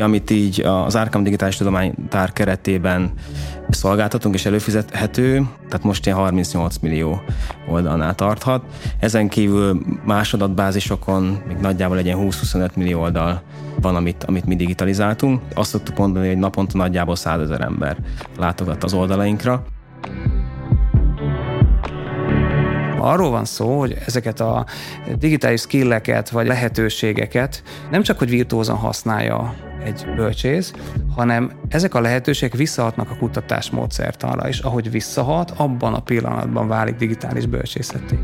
amit így az Árkam Digitális Tudománytár keretében szolgáltatunk és előfizethető, tehát most ilyen 38 millió oldalnál tarthat. Ezen kívül más adatbázisokon még nagyjából egy ilyen 20-25 millió oldal van, amit, amit mi digitalizáltunk. Azt tudtuk mondani, hogy naponta nagyjából 100 ezer ember látogat az oldalainkra. Arról van szó, hogy ezeket a digitális skilleket vagy lehetőségeket nem csak, hogy virtuózan használja egy bölcsész, hanem ezek a lehetőségek visszahatnak a kutatás módszertanra, és ahogy visszahat, abban a pillanatban válik digitális bölcsészeté.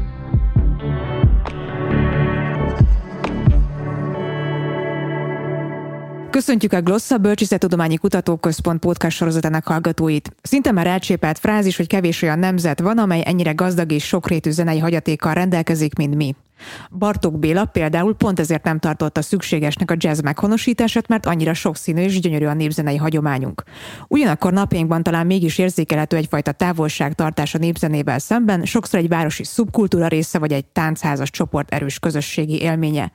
Köszöntjük a Glossa Bölcsészettudományi Kutatóközpont podcast sorozatának hallgatóit. Szinte már elcsépelt frázis, hogy kevés olyan nemzet van, amely ennyire gazdag és sokrétű zenei hagyatékkal rendelkezik, mint mi. Bartók Béla például pont ezért nem tartotta szükségesnek a jazz meghonosítását, mert annyira sokszínű és gyönyörű a népzenei hagyományunk. Ugyanakkor napjainkban talán mégis érzékelhető egyfajta távolságtartás a népzenével szemben, sokszor egy városi szubkultúra része vagy egy táncházas csoport erős közösségi élménye.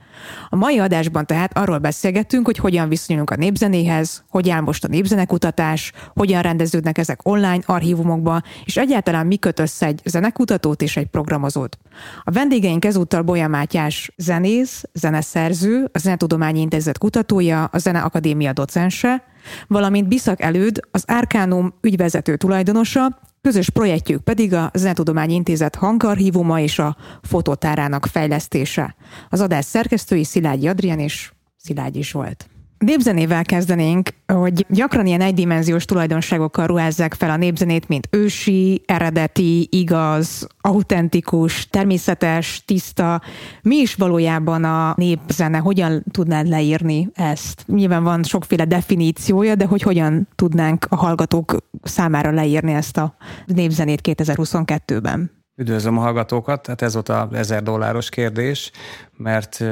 A mai adásban tehát arról beszélgettünk, hogy hogyan viszonyulunk a népzenéhez, hogy áll most a népzenekutatás, hogyan rendeződnek ezek online archívumokba, és egyáltalán mi köt össze egy zenekutatót és egy programozót. A vendégeink ezúttal Bolya Mátyás zenész, zeneszerző, a Zenetudományi Intézet kutatója, a Zene Akadémia docense, valamint Biszak Előd, az Árkánum ügyvezető tulajdonosa, közös projektjük pedig a Zenetudományi Intézet hangarchívuma és a fotótárának fejlesztése. Az adás szerkesztői Szilágyi Adrián és Szilágyi is volt. Népzenével kezdenénk, hogy gyakran ilyen egydimenziós tulajdonságokkal ruházzák fel a népzenét, mint ősi, eredeti, igaz, autentikus, természetes, tiszta. Mi is valójában a népzene? Hogyan tudnád leírni ezt? Nyilván van sokféle definíciója, de hogy hogyan tudnánk a hallgatók számára leírni ezt a népzenét 2022-ben? Üdvözlöm a hallgatókat, tehát ez volt a ezer dolláros kérdés, mert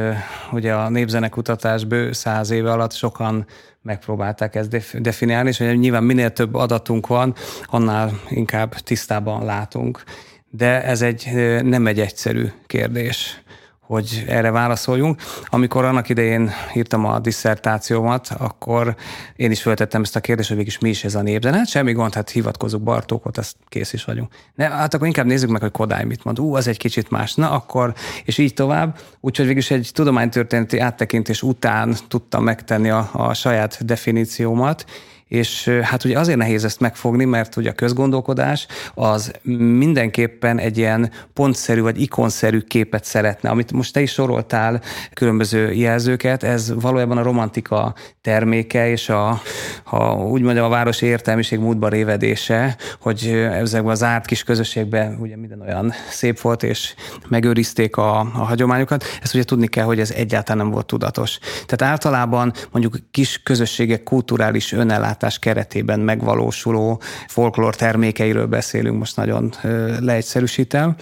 ugye a népzenekutatás bő száz éve alatt sokan megpróbálták ezt definiálni, és nyilván minél több adatunk van, annál inkább tisztában látunk. De ez egy nem egy egyszerű kérdés hogy erre válaszoljunk. Amikor annak idején írtam a disszertációmat, akkor én is föltettem ezt a kérdést, hogy mégis mi is ez a népzene. Hát semmi gond, hát hivatkozunk Bartókot, ezt kész is vagyunk. Ne, hát akkor inkább nézzük meg, hogy Kodály mit mond. Ú, az egy kicsit más. Na akkor, és így tovább. Úgyhogy végülis egy tudománytörténeti áttekintés után tudtam megtenni a, a saját definíciómat, és hát ugye azért nehéz ezt megfogni, mert ugye a közgondolkodás az mindenképpen egy ilyen pontszerű vagy ikonszerű képet szeretne. Amit most te is soroltál különböző jelzőket, ez valójában a romantika terméke, és a, ha úgy mondjam, a városi értelmiség múltba révedése, hogy ezekben az zárt kis közösségben ugye minden olyan szép volt, és megőrizték a, a hagyományokat. Ezt ugye tudni kell, hogy ez egyáltalán nem volt tudatos. Tehát általában mondjuk kis közösségek kulturális önellátását ellátás keretében megvalósuló folklór termékeiről beszélünk, most nagyon leegyszerűsítem,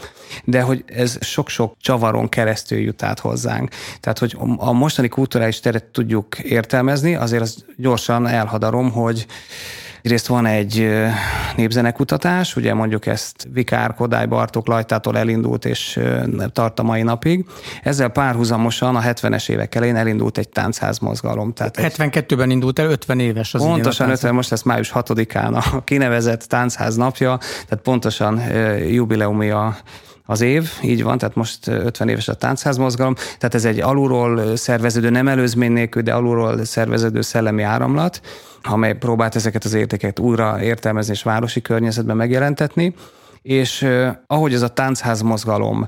de hogy ez sok-sok csavaron keresztül jut át hozzánk. Tehát, hogy a mostani kulturális teret tudjuk értelmezni, azért az gyorsan elhadarom, hogy Egyrészt van egy népzenekutatás, ugye mondjuk ezt Vikár, Kodály, Bartók, Lajtától elindult, és tart a mai napig. Ezzel párhuzamosan a 70-es évek elején elindult egy táncház mozgalom. Tehát 72-ben indult el, 50 éves az Pontosan 50, most lesz május 6-án a kinevezett táncház napja, tehát pontosan jubileumi a az év, így van, tehát most 50 éves a táncházmozgalom, tehát ez egy alulról szerveződő, nem előzmény nélkül, de alulról szerveződő szellemi áramlat, amely próbált ezeket az értékeket újra értelmezni és városi környezetben megjelentetni és ahogy ez a táncház mozgalom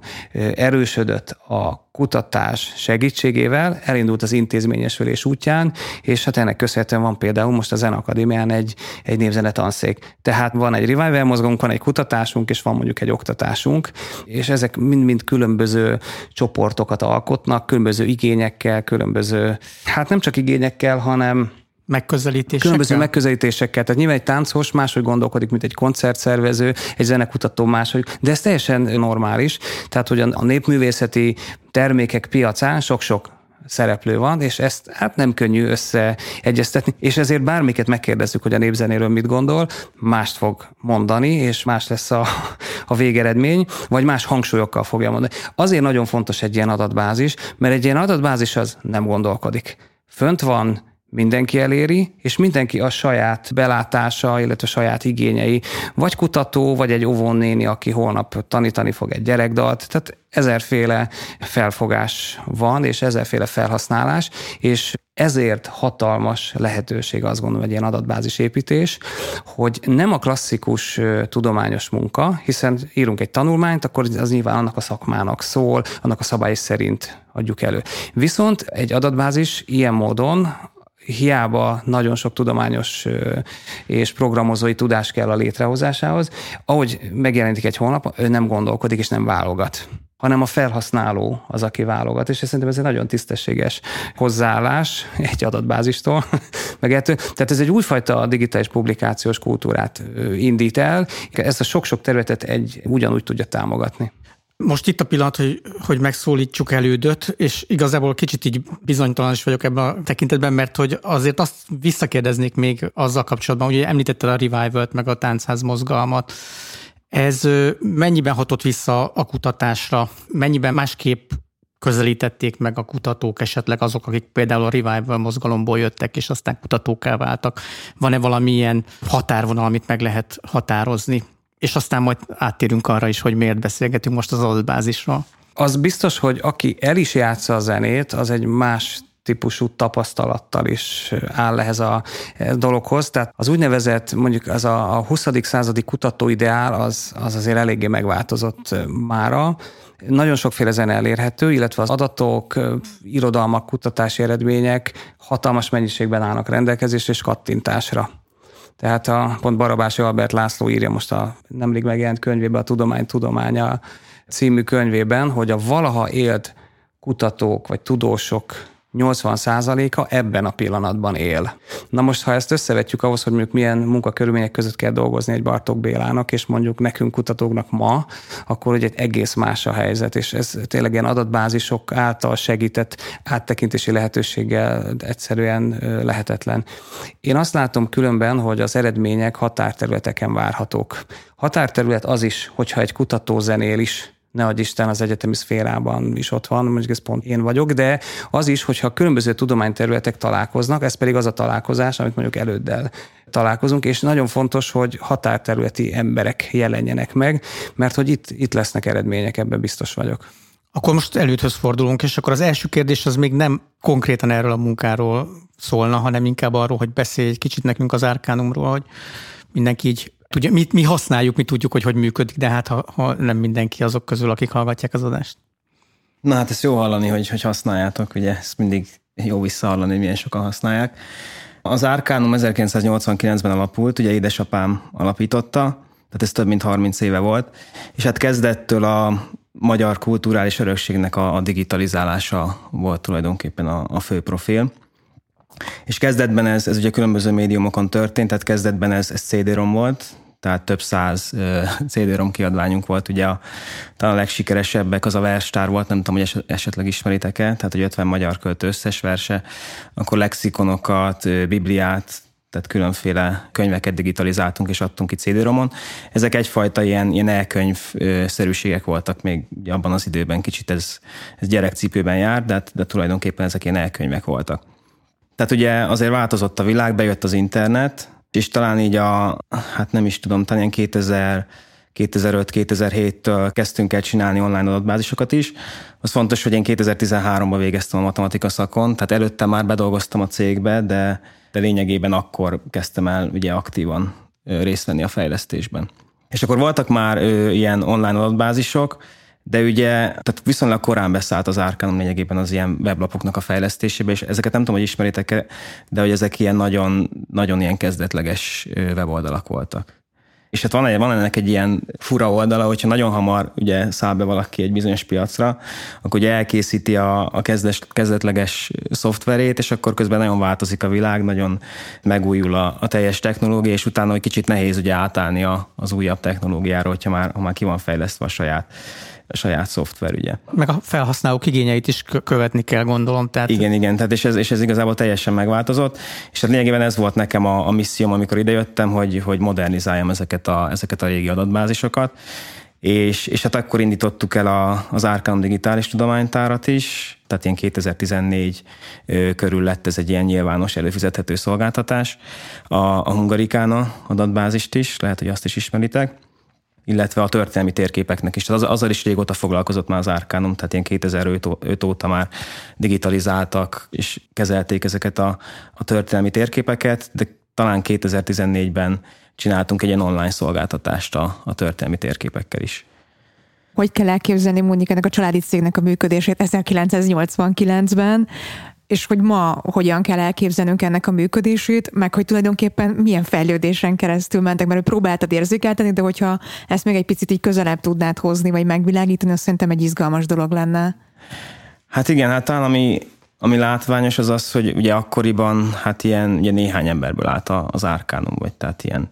erősödött a kutatás segítségével, elindult az intézményesülés útján, és hát ennek köszönhetően van például most a Zen Akadémián egy, egy névzene tanszék. Tehát van egy revival mozgalomunk, van egy kutatásunk, és van mondjuk egy oktatásunk, és ezek mind-mind különböző csoportokat alkotnak, különböző igényekkel, különböző, hát nem csak igényekkel, hanem megközelítésekkel? Különböző megközelítésekkel. Tehát nyilván egy táncos máshogy gondolkodik, mint egy koncertszervező, egy zenekutató máshogy, de ez teljesen normális. Tehát, hogy a népművészeti termékek piacán sok-sok szereplő van, és ezt hát nem könnyű összeegyeztetni, és ezért bármiket megkérdezzük, hogy a népzenéről mit gondol, mást fog mondani, és más lesz a, a végeredmény, vagy más hangsúlyokkal fogja mondani. Azért nagyon fontos egy ilyen adatbázis, mert egy ilyen adatbázis az nem gondolkodik. Fönt van, mindenki eléri, és mindenki a saját belátása, illetve saját igényei, vagy kutató, vagy egy óvónéni, aki holnap tanítani fog egy gyerekdalt. Tehát ezerféle felfogás van, és ezerféle felhasználás, és ezért hatalmas lehetőség azt gondolom egy ilyen adatbázis építés, hogy nem a klasszikus tudományos munka, hiszen írunk egy tanulmányt, akkor az nyilván annak a szakmának szól, annak a szabály szerint adjuk elő. Viszont egy adatbázis ilyen módon hiába nagyon sok tudományos és programozói tudás kell a létrehozásához, ahogy megjelenik egy honlap, ő nem gondolkodik és nem válogat hanem a felhasználó az, aki válogat, és szerintem ez egy nagyon tisztességes hozzáállás egy adatbázistól. meg ettől. Tehát ez egy újfajta digitális publikációs kultúrát indít el, ezt a sok-sok területet egy ugyanúgy tudja támogatni. Most itt a pillanat, hogy, hogy megszólítsuk elődöt, és igazából kicsit így bizonytalan is vagyok ebben a tekintetben, mert hogy azért azt visszakérdeznék még azzal kapcsolatban, hogy említetted a revival meg a táncház mozgalmat, ez mennyiben hatott vissza a kutatásra, mennyiben másképp közelítették meg a kutatók esetleg azok, akik például a revival mozgalomból jöttek, és aztán kutatóká váltak. Van-e valamilyen határvonal, amit meg lehet határozni? És aztán majd áttérünk arra is, hogy miért beszélgetünk most az adatbázisról. Az biztos, hogy aki el is játsza a zenét, az egy más típusú tapasztalattal is áll ehhez a dologhoz. Tehát az úgynevezett, mondjuk az a 20. századi kutatóideál az, az azért eléggé megváltozott mára. Nagyon sokféle zene elérhető, illetve az adatok, irodalmak, kutatási eredmények hatalmas mennyiségben állnak rendelkezésre és kattintásra. Tehát a, pont Barabási Albert László írja most a nemrég megjelent könyvében, a Tudomány Tudománya című könyvében, hogy a valaha élt kutatók vagy tudósok 80%-a ebben a pillanatban él. Na most, ha ezt összevetjük ahhoz, hogy mondjuk milyen munkakörülmények között kell dolgozni egy Bartók Bélának, és mondjuk nekünk kutatóknak ma, akkor ugye egy egész más a helyzet, és ez tényleg ilyen adatbázisok által segített áttekintési lehetőséggel egyszerűen lehetetlen. Én azt látom különben, hogy az eredmények határterületeken várhatók. Határterület az is, hogyha egy kutató zenél is ne adj Isten az egyetemi szférában is ott van, mondjuk ez pont én vagyok, de az is, hogyha különböző tudományterületek találkoznak, ez pedig az a találkozás, amit mondjuk előddel találkozunk, és nagyon fontos, hogy határterületi emberek jelenjenek meg, mert hogy itt, itt lesznek eredmények, ebben biztos vagyok. Akkor most elődhöz fordulunk, és akkor az első kérdés az még nem konkrétan erről a munkáról szólna, hanem inkább arról, hogy beszélj egy kicsit nekünk az árkánumról, hogy mindenki így Tudja, mi, mi használjuk, mi tudjuk, hogy hogy működik, de hát ha, ha nem mindenki azok közül, akik hallgatják az adást. Na hát ezt jó hallani, hogy, hogy használjátok, ugye ezt mindig jó visszahallani, hogy milyen sokan használják. Az Arcanum 1989-ben alapult, ugye édesapám alapította, tehát ez több mint 30 éve volt, és hát kezdettől a magyar kulturális örökségnek a, a digitalizálása volt tulajdonképpen a, a fő profil. És kezdetben ez, ez ugye különböző médiumokon történt, tehát kezdetben ez, ez CD-rom volt, tehát több száz CD-rom kiadványunk volt, ugye a, talán a legsikeresebbek az a verstár volt, nem tudom, hogy esetleg ismeritek-e, tehát hogy 50 magyar költő összes verse, akkor lexikonokat, bibliát, tehát különféle könyveket digitalizáltunk és adtunk ki CD-romon. Ezek egyfajta ilyen, ilyen elkönyvszerűségek voltak még abban az időben, kicsit ez, ez gyerekcipőben jár, de, de tulajdonképpen ezek ilyen elkönyvek voltak. Tehát ugye azért változott a világ, bejött az internet, és talán így a, hát nem is tudom, talán 2000 2005-2007-től kezdtünk el csinálni online adatbázisokat is. Az fontos, hogy én 2013-ban végeztem a matematika szakon, tehát előtte már bedolgoztam a cégbe, de, de lényegében akkor kezdtem el ugye aktívan részt venni a fejlesztésben. És akkor voltak már ö, ilyen online adatbázisok, de ugye, tehát viszonylag korán beszállt az Arcanum lényegében az ilyen weblapoknak a fejlesztésébe, és ezeket nem tudom, hogy ismeritek-e, de hogy ezek ilyen nagyon, nagyon ilyen kezdetleges weboldalak voltak. És hát van, van ennek egy ilyen fura oldala, hogyha nagyon hamar ugye száll be valaki egy bizonyos piacra, akkor ugye elkészíti a, a kezdes, kezdetleges szoftverét, és akkor közben nagyon változik a világ, nagyon megújul a, a teljes technológia, és utána egy kicsit nehéz ugye átállni a, az újabb technológiára, hogyha már, ha már ki van fejlesztve a saját saját szoftver, ugye. Meg a felhasználók igényeit is követni kell, gondolom. Tehát... Igen, igen, tehát és ez, és ez igazából teljesen megváltozott, és hát lényegében ez volt nekem a, a misszióm, amikor idejöttem, hogy, hogy modernizáljam ezeket a, ezeket a régi adatbázisokat, és, és hát akkor indítottuk el a, az Arcanum digitális tudománytárat is, tehát ilyen 2014 körül lett ez egy ilyen nyilvános előfizethető szolgáltatás. A, a Hungarikána adatbázist is, lehet, hogy azt is ismeritek illetve a történelmi térképeknek is. Tehát az, azzal is régóta foglalkozott már az Arcanum, tehát ilyen 2005 óta már digitalizáltak és kezelték ezeket a, a történelmi térképeket, de talán 2014-ben csináltunk egy ilyen online szolgáltatást a, a történelmi térképekkel is. Hogy kell elképzelni mondjuk ennek a családi cégnek a működését 1989-ben, és hogy ma hogyan kell elképzelnünk ennek a működését, meg hogy tulajdonképpen milyen fejlődésen keresztül mentek, mert próbáltad érzékelteni, de hogyha ezt még egy picit így közelebb tudnád hozni, vagy megvilágítani, azt szerintem egy izgalmas dolog lenne. Hát igen, hát talán ami, ami látványos az az, hogy ugye akkoriban hát ilyen ugye néhány emberből állt az árkánum, vagy tehát ilyen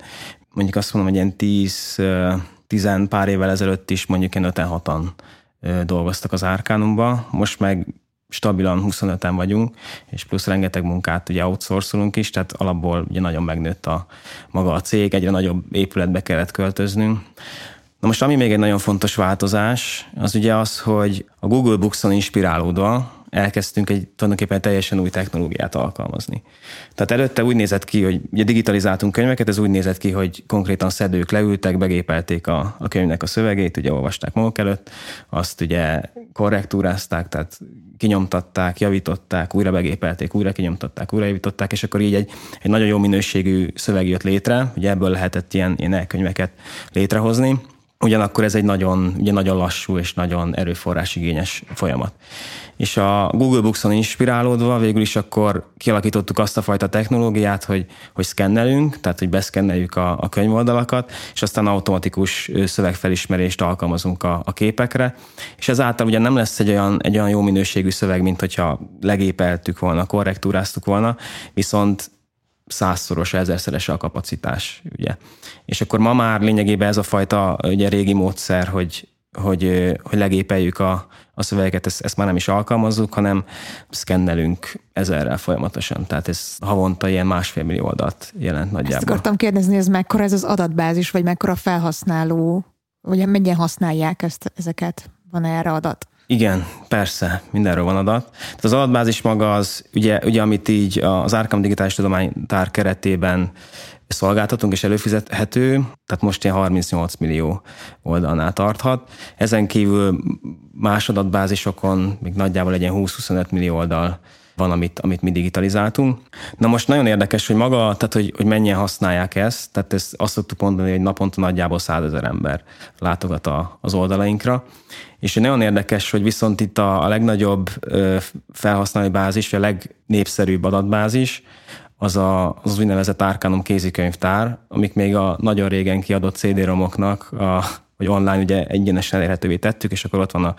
mondjuk azt mondom, hogy ilyen tíz, tizen pár évvel ezelőtt is mondjuk ilyen öten hatan dolgoztak az árkánumba, most meg stabilan 25-en vagyunk, és plusz rengeteg munkát ugye outsourcolunk is, tehát alapból ugye nagyon megnőtt a maga a cég, egyre nagyobb épületbe kellett költöznünk. Na most ami még egy nagyon fontos változás, az ugye az, hogy a Google Books-on inspirálódva elkezdtünk egy tulajdonképpen teljesen új technológiát alkalmazni. Tehát előtte úgy nézett ki, hogy ugye digitalizáltunk könyveket, ez úgy nézett ki, hogy konkrétan szedők leültek, begépelték a, a könyvnek a szövegét, ugye olvasták maguk előtt, azt ugye korrektúrázták, tehát kinyomtatták, javították, újra begépelték, újra kinyomtatták, újra javították, és akkor így egy, egy nagyon jó minőségű szöveg jött létre, ugye ebből lehetett ilyen, ilyen elkönyveket létrehozni. Ugyanakkor ez egy nagyon, ugye nagyon lassú és nagyon erőforrásigényes folyamat. És a Google Books-on inspirálódva végül is akkor kialakítottuk azt a fajta technológiát, hogy, hogy szkennelünk, tehát hogy beszkenneljük a, a könyvoldalakat, és aztán automatikus szövegfelismerést alkalmazunk a, a képekre, és ezáltal ugye nem lesz egy olyan, egy olyan jó minőségű szöveg, mint hogyha legépeltük volna, korrektúráztuk volna, viszont százszoros, ezerszerese a kapacitás, ugye. És akkor ma már lényegében ez a fajta ugye régi módszer, hogy, hogy, hogy legépeljük a, a szövegeket, ezt, ezt már nem is alkalmazzuk, hanem szkennelünk ezerrel folyamatosan. Tehát ez havonta ilyen másfél millió adat jelent nagyjából. Ezt akartam kérdezni, ez mekkora ez az adatbázis, vagy mekkora felhasználó, vagy mennyien használják ezt, ezeket? Van erre adat? Igen, persze, mindenről van adat. Tehát az adatbázis maga az, ugye, ugye amit így az Árkam Digitális Tudománytár keretében szolgáltatunk és előfizethető, tehát most ilyen 38 millió oldalnál tarthat. Ezen kívül más adatbázisokon még nagyjából egy ilyen 20-25 millió oldal van, amit, amit mi digitalizáltunk. Na most nagyon érdekes, hogy maga, tehát hogy, hogy mennyien használják ezt, tehát ezt azt szoktuk mondani, hogy naponta nagyjából 100 ezer ember látogat a, az oldalainkra, és nagyon érdekes, hogy viszont itt a, a legnagyobb felhasználói bázis, vagy a legnépszerűbb adatbázis, az a, az úgynevezett Arcanum kézikönyvtár, amik még a nagyon régen kiadott CD-romoknak, a, hogy online ugye egyenesen elérhetővé tettük, és akkor ott van a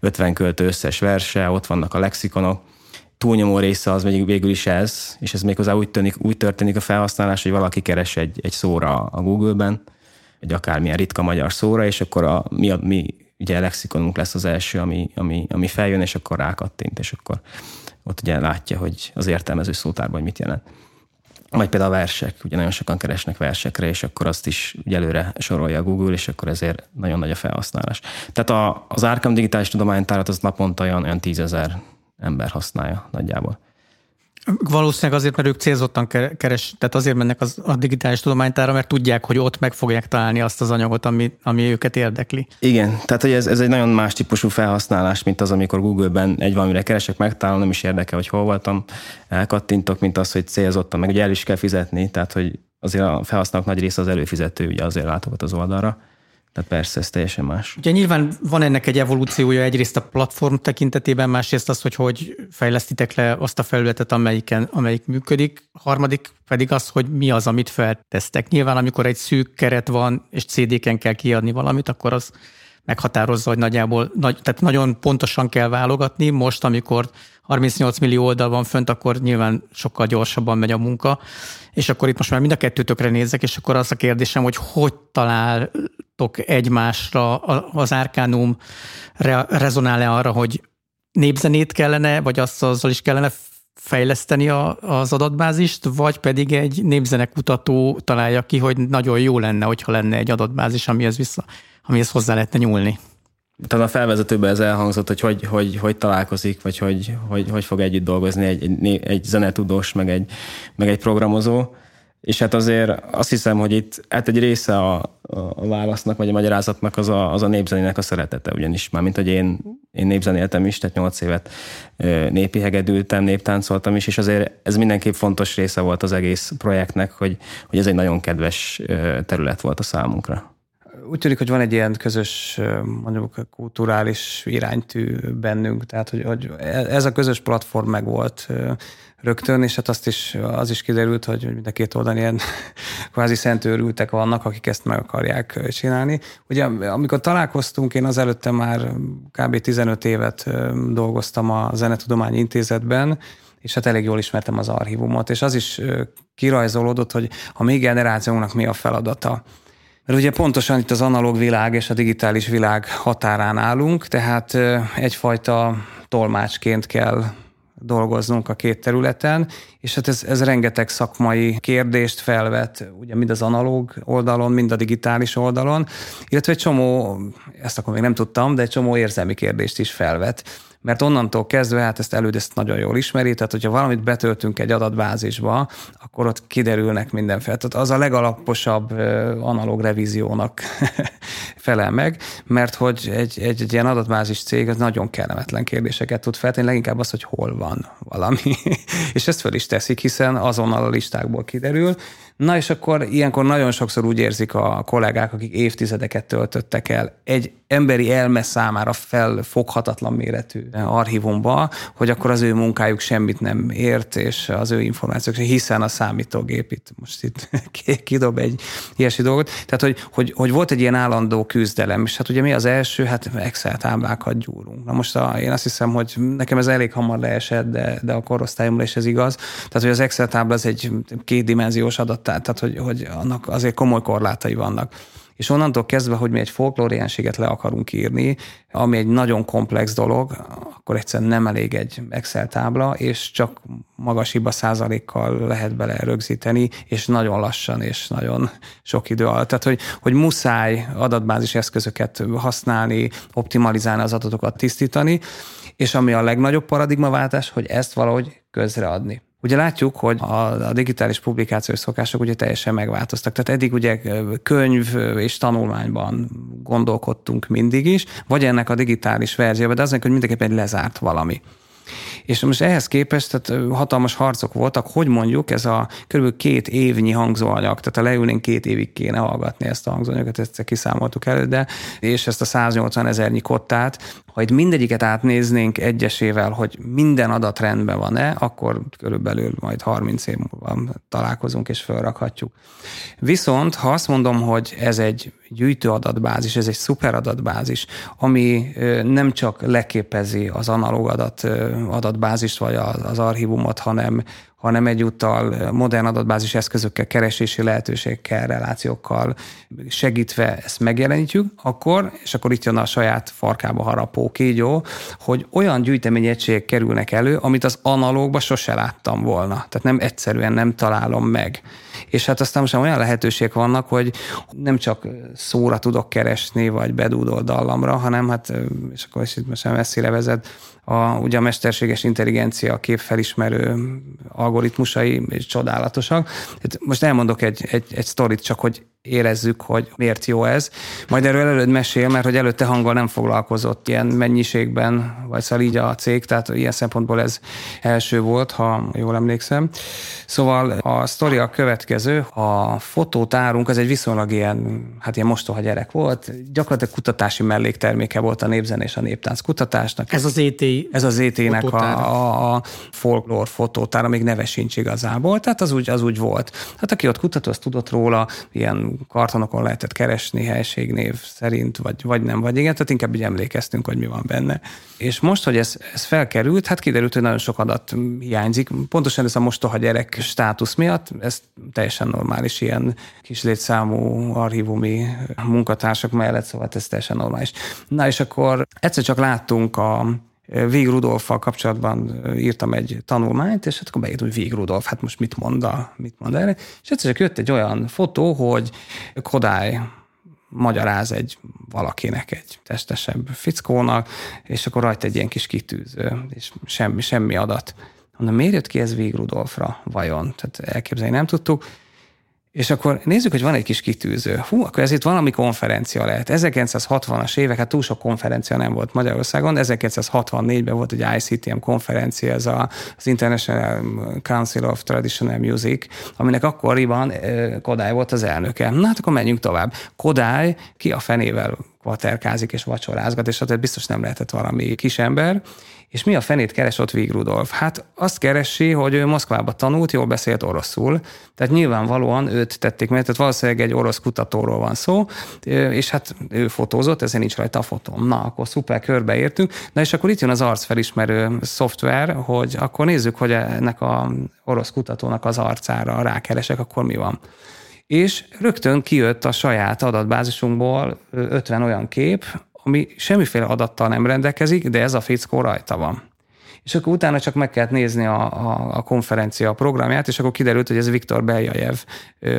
50 költő összes verse, ott vannak a lexikonok, túlnyomó része az még végül is ez, és ez méghozzá úgy, tűnik, úgy történik a felhasználás, hogy valaki keres egy, egy szóra a Google-ben, egy akármilyen ritka magyar szóra, és akkor a, mi, a, mi ugye a lexikonunk lesz az első, ami, ami, ami feljön, és akkor rákattint, és akkor ott ugye látja, hogy az értelmező szótárban mit jelent. Vagy például a versek, ugye nagyon sokan keresnek versekre, és akkor azt is ugye előre sorolja a Google, és akkor ezért nagyon nagy a felhasználás. Tehát a, az Arkham digitális tudománytárat az naponta olyan, olyan tízezer ember használja nagyjából. Valószínűleg azért, mert ők célzottan keres, tehát azért mennek az, a digitális tudománytára, mert tudják, hogy ott meg fogják találni azt az anyagot, ami, ami őket érdekli. Igen, tehát hogy ez, ez egy nagyon más típusú felhasználás, mint az, amikor Google-ben egy valamire keresek, megtalálom, nem is érdekel, hogy hol voltam, elkattintok, mint az, hogy célzottan, meg ugye el is kell fizetni, tehát hogy azért a felhasználók nagy része az előfizető, ugye azért látogat az oldalra. Tehát persze, ez teljesen más. Ugye nyilván van ennek egy evolúciója egyrészt a platform tekintetében, másrészt az, hogy hogy fejlesztitek le azt a felületet, amelyiken, amelyik működik. Harmadik pedig az, hogy mi az, amit feltesztek. Nyilván, amikor egy szűk keret van, és CD-ken kell kiadni valamit, akkor az meghatározza, hogy nagyjából, nagy, tehát nagyon pontosan kell válogatni. Most, amikor 38 millió oldal van fönt, akkor nyilván sokkal gyorsabban megy a munka. És akkor itt most már mind a kettőtökre nézek, és akkor az a kérdésem, hogy hogy találtok egymásra az Arcanum rezonál-e arra, hogy népzenét kellene, vagy azt azzal is kellene fejleszteni a, az adatbázist, vagy pedig egy népzenekutató találja ki, hogy nagyon jó lenne, hogyha lenne egy adatbázis, amihez vissza amihez hozzá lehetne nyúlni. Tehát a felvezetőben ez elhangzott, hogy hogy, hogy, hogy találkozik, vagy hogy, hogy, hogy fog együtt dolgozni egy, egy, egy zenetudós, meg egy, meg egy programozó. És hát azért azt hiszem, hogy itt hát egy része a, a válasznak, vagy a magyarázatnak az a, az a népzenének a szeretete, ugyanis már mint hogy én, én népzenéltem is, tehát nyolc évet népi hegedültem, néptáncoltam is, és azért ez mindenképp fontos része volt az egész projektnek, hogy, hogy ez egy nagyon kedves terület volt a számunkra úgy tűnik, hogy van egy ilyen közös, mondjuk kulturális iránytű bennünk, tehát hogy, hogy ez a közös platform meg volt rögtön, és hát azt is, az is kiderült, hogy mind a két oldalon ilyen kvázi szentőrültek vannak, akik ezt meg akarják csinálni. Ugye amikor találkoztunk, én az előtte már kb. 15 évet dolgoztam a Zenetudományi Intézetben, és hát elég jól ismertem az archívumot, és az is kirajzolódott, hogy a mi generációnknak mi a feladata. Mert ugye pontosan itt az analóg világ és a digitális világ határán állunk, tehát egyfajta tolmácsként kell dolgoznunk a két területen, és hát ez, ez rengeteg szakmai kérdést felvet, ugye mind az analóg oldalon, mind a digitális oldalon, illetve egy csomó, ezt akkor még nem tudtam, de egy csomó érzelmi kérdést is felvet mert onnantól kezdve, hát ezt előd ezt nagyon jól ismeri, tehát hogyha valamit betöltünk egy adatbázisba, akkor ott kiderülnek mindenféle. Tehát az a legalaposabb analóg revíziónak felel meg, mert hogy egy, egy, egy ilyen adatbázis cég az nagyon kellemetlen kérdéseket tud feltenni, leginkább az, hogy hol van valami. és ezt fel is teszik, hiszen azonnal a listákból kiderül, Na és akkor ilyenkor nagyon sokszor úgy érzik a kollégák, akik évtizedeket töltöttek el egy emberi elme számára felfoghatatlan méretű archívumba, hogy akkor az ő munkájuk semmit nem ért, és az ő információk, hiszen a számítógép itt most itt kidob egy ilyesi dolgot. Tehát, hogy, hogy, hogy volt egy ilyen állandó küzdelem, és hát ugye mi az első? Hát Excel táblákat gyúrunk. Na most a, én azt hiszem, hogy nekem ez elég hamar leesett, de, de a korosztályomra is ez igaz. Tehát, hogy az Excel tábla az egy kétdimenziós adat tehát hogy, hogy annak azért komoly korlátai vannak. És onnantól kezdve, hogy mi egy folklóriánséget le akarunk írni, ami egy nagyon komplex dolog, akkor egyszerűen nem elég egy Excel tábla, és csak magas hiba százalékkal lehet bele rögzíteni, és nagyon lassan, és nagyon sok idő alatt. Tehát, hogy, hogy muszáj adatbázis eszközöket használni, optimalizálni az adatokat, tisztítani, és ami a legnagyobb paradigmaváltás, hogy ezt valahogy közreadni. Ugye látjuk, hogy a, a digitális publikációs szokások ugye teljesen megváltoztak. Tehát eddig ugye könyv és tanulmányban gondolkodtunk mindig is, vagy ennek a digitális verzióban, de az hogy mindenképpen egy lezárt valami. És most ehhez képest tehát hatalmas harcok voltak, hogy mondjuk ez a kb. két évnyi hangzóanyag, tehát ha leülnénk két évig kéne hallgatni ezt a hangzóanyagot, ezt kiszámoltuk elő, de és ezt a 180 ezernyi kottát, ha itt mindegyiket átnéznénk egyesével, hogy minden adat rendben van-e, akkor körülbelül majd 30 év múlva találkozunk és felrakhatjuk. Viszont ha azt mondom, hogy ez egy gyűjtő adatbázis, ez egy szuper adatbázis, ami nem csak leképezi az analóg adat, adatbázist vagy az archívumot, hanem, hanem egyúttal modern adatbázis eszközökkel, keresési lehetőségekkel, relációkkal segítve ezt megjelenítjük, akkor, és akkor itt jön a saját farkába harapó kígyó, hogy olyan gyűjteményegységek kerülnek elő, amit az analógba sose láttam volna. Tehát nem egyszerűen nem találom meg. És hát aztán most olyan lehetőségek vannak, hogy nem csak szóra tudok keresni, vagy bedúdol dallamra, hanem hát, és akkor is itt most messzire vezet, a, ugye a mesterséges intelligencia képfelismerő algoritmusai és csodálatosak. Most elmondok egy, egy, egy sztorit, csak hogy érezzük, hogy miért jó ez. Majd erről előtt mesél, mert hogy előtte hanggal nem foglalkozott ilyen mennyiségben, vagy szóval így a cég, tehát ilyen szempontból ez első volt, ha jól emlékszem. Szóval a sztori a következő, a fotótárunk az egy viszonylag ilyen, hát ilyen mostoha gyerek volt, gyakorlatilag kutatási mellékterméke volt a népzen és a néptánc kutatásnak. Ez az ET Ez az ET-nek a, a, a folklór fotótára, még neve sincs igazából, tehát az úgy, az úgy volt. Hát aki ott kutató, az tudott róla, ilyen kartonokon lehetett keresni helységnév szerint, vagy, vagy nem, vagy igen, tehát inkább így emlékeztünk, hogy mi van benne. És most, hogy ez, ez felkerült, hát kiderült, hogy nagyon sok adat hiányzik. Pontosan ez a mostoha gyerek státusz miatt, ez teljesen normális ilyen kis létszámú archívumi munkatársak mellett, szóval ez teljesen normális. Na és akkor egyszer csak láttunk a Vég Rudolffal kapcsolatban írtam egy tanulmányt, és hát akkor beírtam, hogy Vég Rudolf, hát most mit mond, a, mit mond erre. És egyszer csak jött egy olyan fotó, hogy Kodály magyaráz egy valakinek, egy testesebb fickónak, és akkor rajta egy ilyen kis kitűző, és semmi, semmi adat. Mondom, miért jött ki ez Vég Rudolfra vajon? Tehát elképzelni nem tudtuk. És akkor nézzük, hogy van egy kis kitűző. Hú, akkor ez itt valami konferencia lehet. 1960-as évek, hát túl sok konferencia nem volt Magyarországon. 1964-ben volt egy ICTM konferencia, ez a, az International Council of Traditional Music, aminek akkoriban Kodály volt az elnöke. Na hát akkor menjünk tovább. Kodály ki a fenével kvaterkázik és vacsorázgat, és tehát biztos nem lehetett valami kisember. És mi a fenét keres ott Vig Rudolf? Hát azt keresi, hogy ő Moszkvába tanult, jól beszélt oroszul, tehát nyilvánvalóan őt tették meg, tehát valószínűleg egy orosz kutatóról van szó, és hát ő fotózott, ezen nincs rajta a fotóm. Na, akkor szuper, körbeértünk. Na és akkor itt jön az arcfelismerő szoftver, hogy akkor nézzük, hogy ennek a orosz kutatónak az arcára rákeresek, akkor mi van és rögtön kijött a saját adatbázisunkból 50 olyan kép, ami semmiféle adattal nem rendelkezik, de ez a fickó rajta van és akkor utána csak meg kellett nézni a, a, a konferencia programját, és akkor kiderült, hogy ez Viktor Beljajev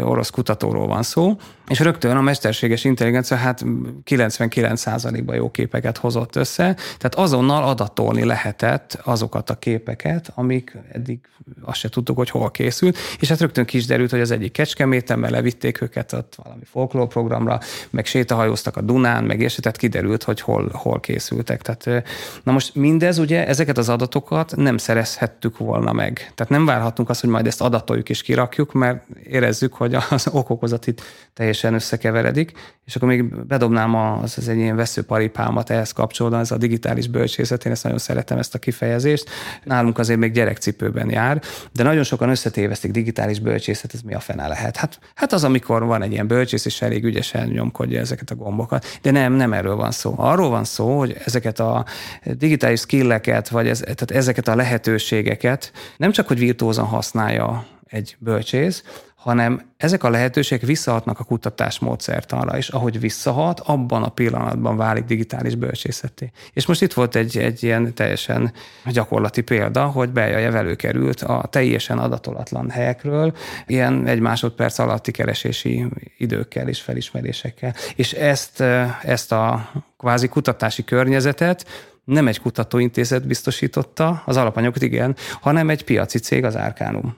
orosz kutatóról van szó, és rögtön a mesterséges intelligencia hát 99%-ban jó képeket hozott össze, tehát azonnal adatolni lehetett azokat a képeket, amik eddig azt se tudtuk, hogy hol készült, és hát rögtön kis derült, hogy az egyik kecskeméten, mert levitték őket ott valami folklórprogramra, meg sétahajóztak a Dunán, meg és tehát kiderült, hogy hol, hol készültek. Tehát, na most mindez ugye, ezeket az adatokat adatokat nem szerezhettük volna meg. Tehát nem várhatunk azt, hogy majd ezt adatoljuk és kirakjuk, mert érezzük, hogy az okokozat itt teljesen összekeveredik, és akkor még bedobnám az, az egy ilyen veszőparipámat ehhez kapcsolódóan, ez a digitális bölcsészet, én ezt nagyon szeretem ezt a kifejezést. Nálunk azért még gyerekcipőben jár, de nagyon sokan összetévesztik digitális bölcsészet, ez mi a fene lehet. Hát, hát az, amikor van egy ilyen bölcsész, és elég ügyesen nyomkodja ezeket a gombokat. De nem, nem erről van szó. Arról van szó, hogy ezeket a digitális skilleket, vagy ez, tehát ezeket a lehetőségeket nem csak, hogy virtuózan használja egy bölcsész, hanem ezek a lehetőségek visszahatnak a kutatás módszertanra, és ahogy visszahat, abban a pillanatban válik digitális bölcsészeté. És most itt volt egy, egy ilyen teljesen gyakorlati példa, hogy Beljajev előkerült a teljesen adatolatlan helyekről, ilyen egy másodperc alatti keresési időkkel és felismerésekkel. És ezt, ezt a kvázi kutatási környezetet nem egy kutatóintézet biztosította, az alapanyagot igen, hanem egy piaci cég, az Arcanum.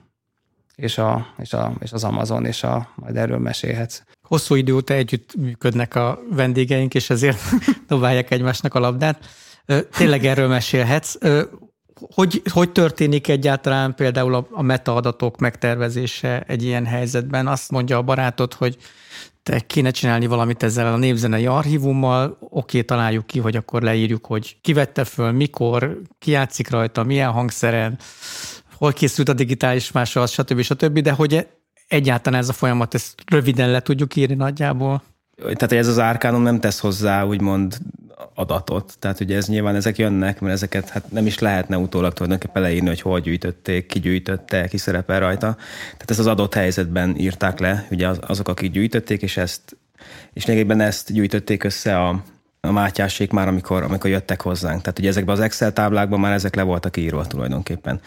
És, a, és, a, és az Amazon, és a, majd erről mesélhetsz. Hosszú idő óta együtt működnek a vendégeink, és ezért dobálják egymásnak a labdát. Tényleg erről mesélhetsz. Hogy, hogy történik egyáltalán például a, metaadatok megtervezése egy ilyen helyzetben? Azt mondja a barátod, hogy te kéne csinálni valamit ezzel a népzenei archívummal, oké, találjuk ki, hogy akkor leírjuk, hogy ki vette föl, mikor, ki játszik rajta, milyen hangszeren, hol készült a digitális másolat, stb. stb., de hogy egyáltalán ez a folyamat, ezt röviden le tudjuk írni nagyjából? Tehát ez az árkánom nem tesz hozzá, úgymond adatot. Tehát ugye ez nyilván ezek jönnek, mert ezeket hát nem is lehetne utólag tulajdonképpen leírni, hogy hol gyűjtötték, ki gyűjtötte, ki szerepel rajta. Tehát ezt az adott helyzetben írták le, ugye azok, akik gyűjtötték, és ezt és lényegében ezt gyűjtötték össze a, a Mátyásék már, amikor, amikor jöttek hozzánk. Tehát ugye ezekben az Excel táblákban már ezek le voltak írva tulajdonképpen.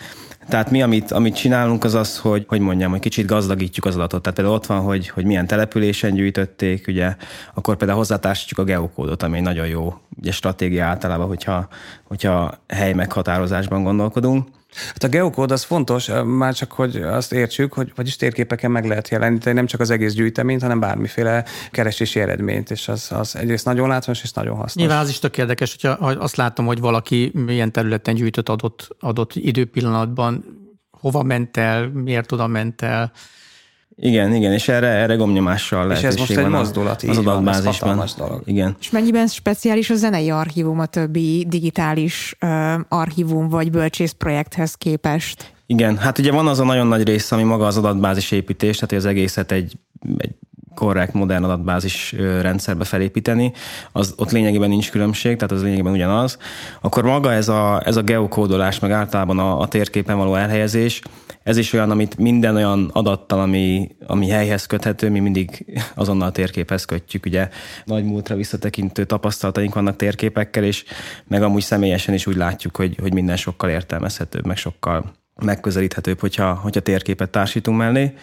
Tehát mi, amit, amit csinálunk, az az, hogy, hogy mondjam, hogy kicsit gazdagítjuk az adatot. Tehát például ott van, hogy, hogy milyen településen gyűjtötték, ugye, akkor például hozzátársítjuk a geokódot, ami egy nagyon jó ugye, stratégia általában, hogyha, hogyha hely meghatározásban gondolkodunk. Hát a geokód az fontos, már csak, hogy azt értsük, hogy vagyis térképeken meg lehet jeleníteni nem csak az egész gyűjteményt, hanem bármiféle keresési eredményt, és az, az egyrészt nagyon látványos, és nagyon hasznos. Nyilván az is tök érdekes, hogyha azt látom, hogy valaki milyen területen gyűjtött adott, adott időpillanatban, hova ment el, miért oda ment el, igen, igen, és erre, erre gomnyomással És ez most egy mozdulat, az adatbázisban. dolog. Igen. És mennyiben speciális a zenei archívum a többi digitális uh, archívum vagy bölcsész projekthez képest? Igen, hát ugye van az a nagyon nagy része, ami maga az adatbázis építés, tehát az egészet egy, egy korrekt, modern adatbázis rendszerbe felépíteni, az ott lényegében nincs különbség, tehát az lényegében ugyanaz. Akkor maga ez a, ez a geokódolás, meg általában a, a térképen való elhelyezés, ez is olyan, amit minden olyan adattal, ami, ami helyhez köthető, mi mindig azonnal a térképhez kötjük. Ugye nagy múltra visszatekintő tapasztalataink vannak térképekkel, és meg amúgy személyesen is úgy látjuk, hogy, hogy minden sokkal értelmezhetőbb, meg sokkal megközelíthetőbb, hogyha, hogyha térképet társítunk mellé.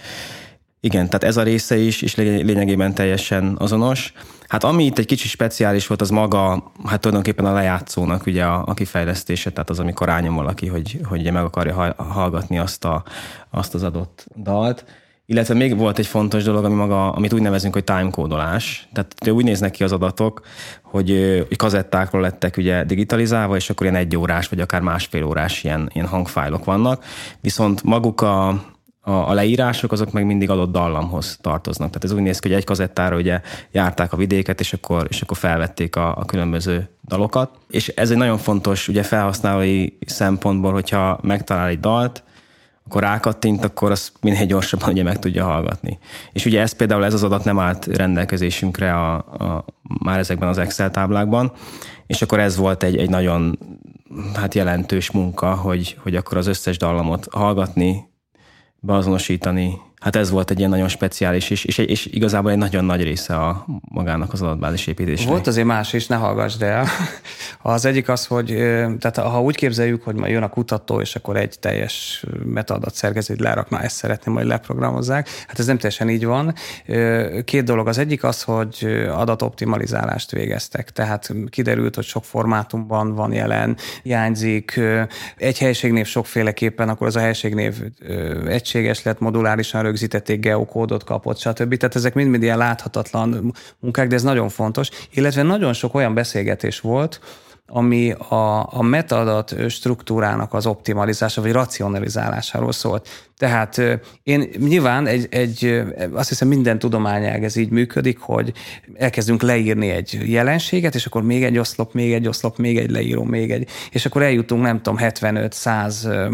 Igen, tehát ez a része is, is lényegében teljesen azonos. Hát ami itt egy kicsit speciális volt, az maga, hát tulajdonképpen a lejátszónak ugye a, a kifejlesztése, tehát az, amikor rányom valaki, hogy, hogy meg akarja hallgatni azt, a, azt az adott dalt. Illetve még volt egy fontos dolog, ami maga, amit úgy nevezünk, hogy timecódolás. Tehát úgy néznek ki az adatok, hogy, hogy kazettákról lettek ugye digitalizálva, és akkor ilyen egy órás, vagy akár másfél órás ilyen, ilyen hangfájlok vannak. Viszont maguk a, a, a leírások azok meg mindig adott dallamhoz tartoznak. Tehát ez úgy néz ki, hogy egy kazettára ugye járták a vidéket, és akkor, és akkor felvették a, a különböző dalokat. És ez egy nagyon fontos ugye felhasználói szempontból, hogyha megtalál egy dalt, akkor rákattint, akkor azt minél gyorsabban ugye meg tudja hallgatni. És ugye ez például ez az adat nem állt rendelkezésünkre a, a, már ezekben az Excel táblákban, és akkor ez volt egy, egy nagyon hát jelentős munka, hogy, hogy akkor az összes dallamot hallgatni, beazonosítani, Hát ez volt egy ilyen nagyon speciális, és, és, és igazából egy nagyon nagy része a magának az adatbázis építésnek. Volt azért más is, ne hallgassd el. Az egyik az, hogy tehát ha úgy képzeljük, hogy majd jön a kutató, és akkor egy teljes metadat szerkezőt lerak, már ezt szeretném, hogy leprogramozzák. Hát ez nem teljesen így van. Két dolog. Az egyik az, hogy adatoptimalizálást végeztek. Tehát kiderült, hogy sok formátumban van jelen, hiányzik. Egy helységnév sokféleképpen, akkor az a helységnév egységes lett, modulárisan rögzítették, geokódot kapott, stb. Tehát ezek mind-mind ilyen láthatatlan munkák, de ez nagyon fontos. Illetve nagyon sok olyan beszélgetés volt, ami a, a metaadat struktúrának az optimalizása vagy racionalizálásáról szólt. Tehát én nyilván egy, egy, azt hiszem minden tudományág ez így működik, hogy elkezdünk leírni egy jelenséget, és akkor még egy oszlop, még egy oszlop, még egy leíró, még egy, és akkor eljutunk nem tudom 75-100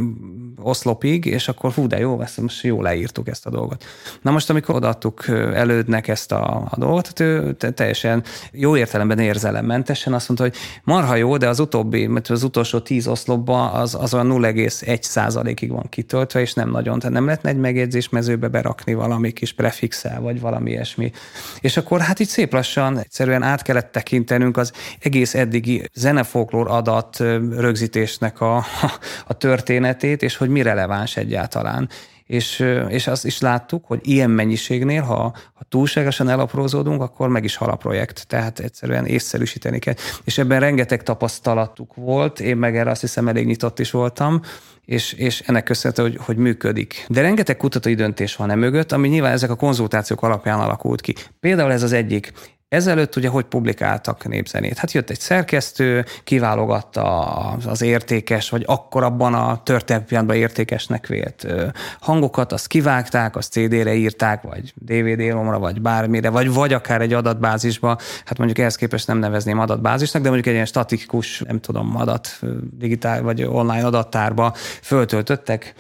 oszlopig, és akkor hú, de jó, ezt most jól leírtuk ezt a dolgot. Na most, amikor odaadtuk elődnek ezt a, a dolgot, hát ő teljesen jó értelemben érzelemmentesen azt mondta, hogy marha jó, de az utóbbi, mert az utolsó 10 oszlopban az, az olyan 0,1 százalékig van kitöltve, és nem nagyon nagyon, tehát nem lehetne egy megjegyzés mezőbe berakni valami kis prefixel, vagy valami ilyesmi. És akkor hát így szép lassan egyszerűen át kellett tekintenünk az egész eddigi zenefolklór adat rögzítésnek a, a történetét, és hogy mi releváns egyáltalán és, és azt is láttuk, hogy ilyen mennyiségnél, ha, ha túlságosan elaprózódunk, akkor meg is hal a projekt, tehát egyszerűen észszerűsíteni kell. És ebben rengeteg tapasztalatuk volt, én meg erre azt hiszem elég nyitott is voltam, és, és ennek köszönhető, hogy, hogy működik. De rengeteg kutatói döntés van e mögött, ami nyilván ezek a konzultációk alapján alakult ki. Például ez az egyik. Ezelőtt ugye hogy publikáltak népzenét? Hát jött egy szerkesztő, kiválogatta az értékes, vagy akkor abban a történelmi pillanatban értékesnek vélt hangokat, azt kivágták, azt CD-re írták, vagy DVD-romra, vagy bármire, vagy, vagy akár egy adatbázisba, hát mondjuk ehhez képest nem nevezném adatbázisnak, de mondjuk egy ilyen statikus, nem tudom, adat, digitál vagy online adattárba föltöltöttek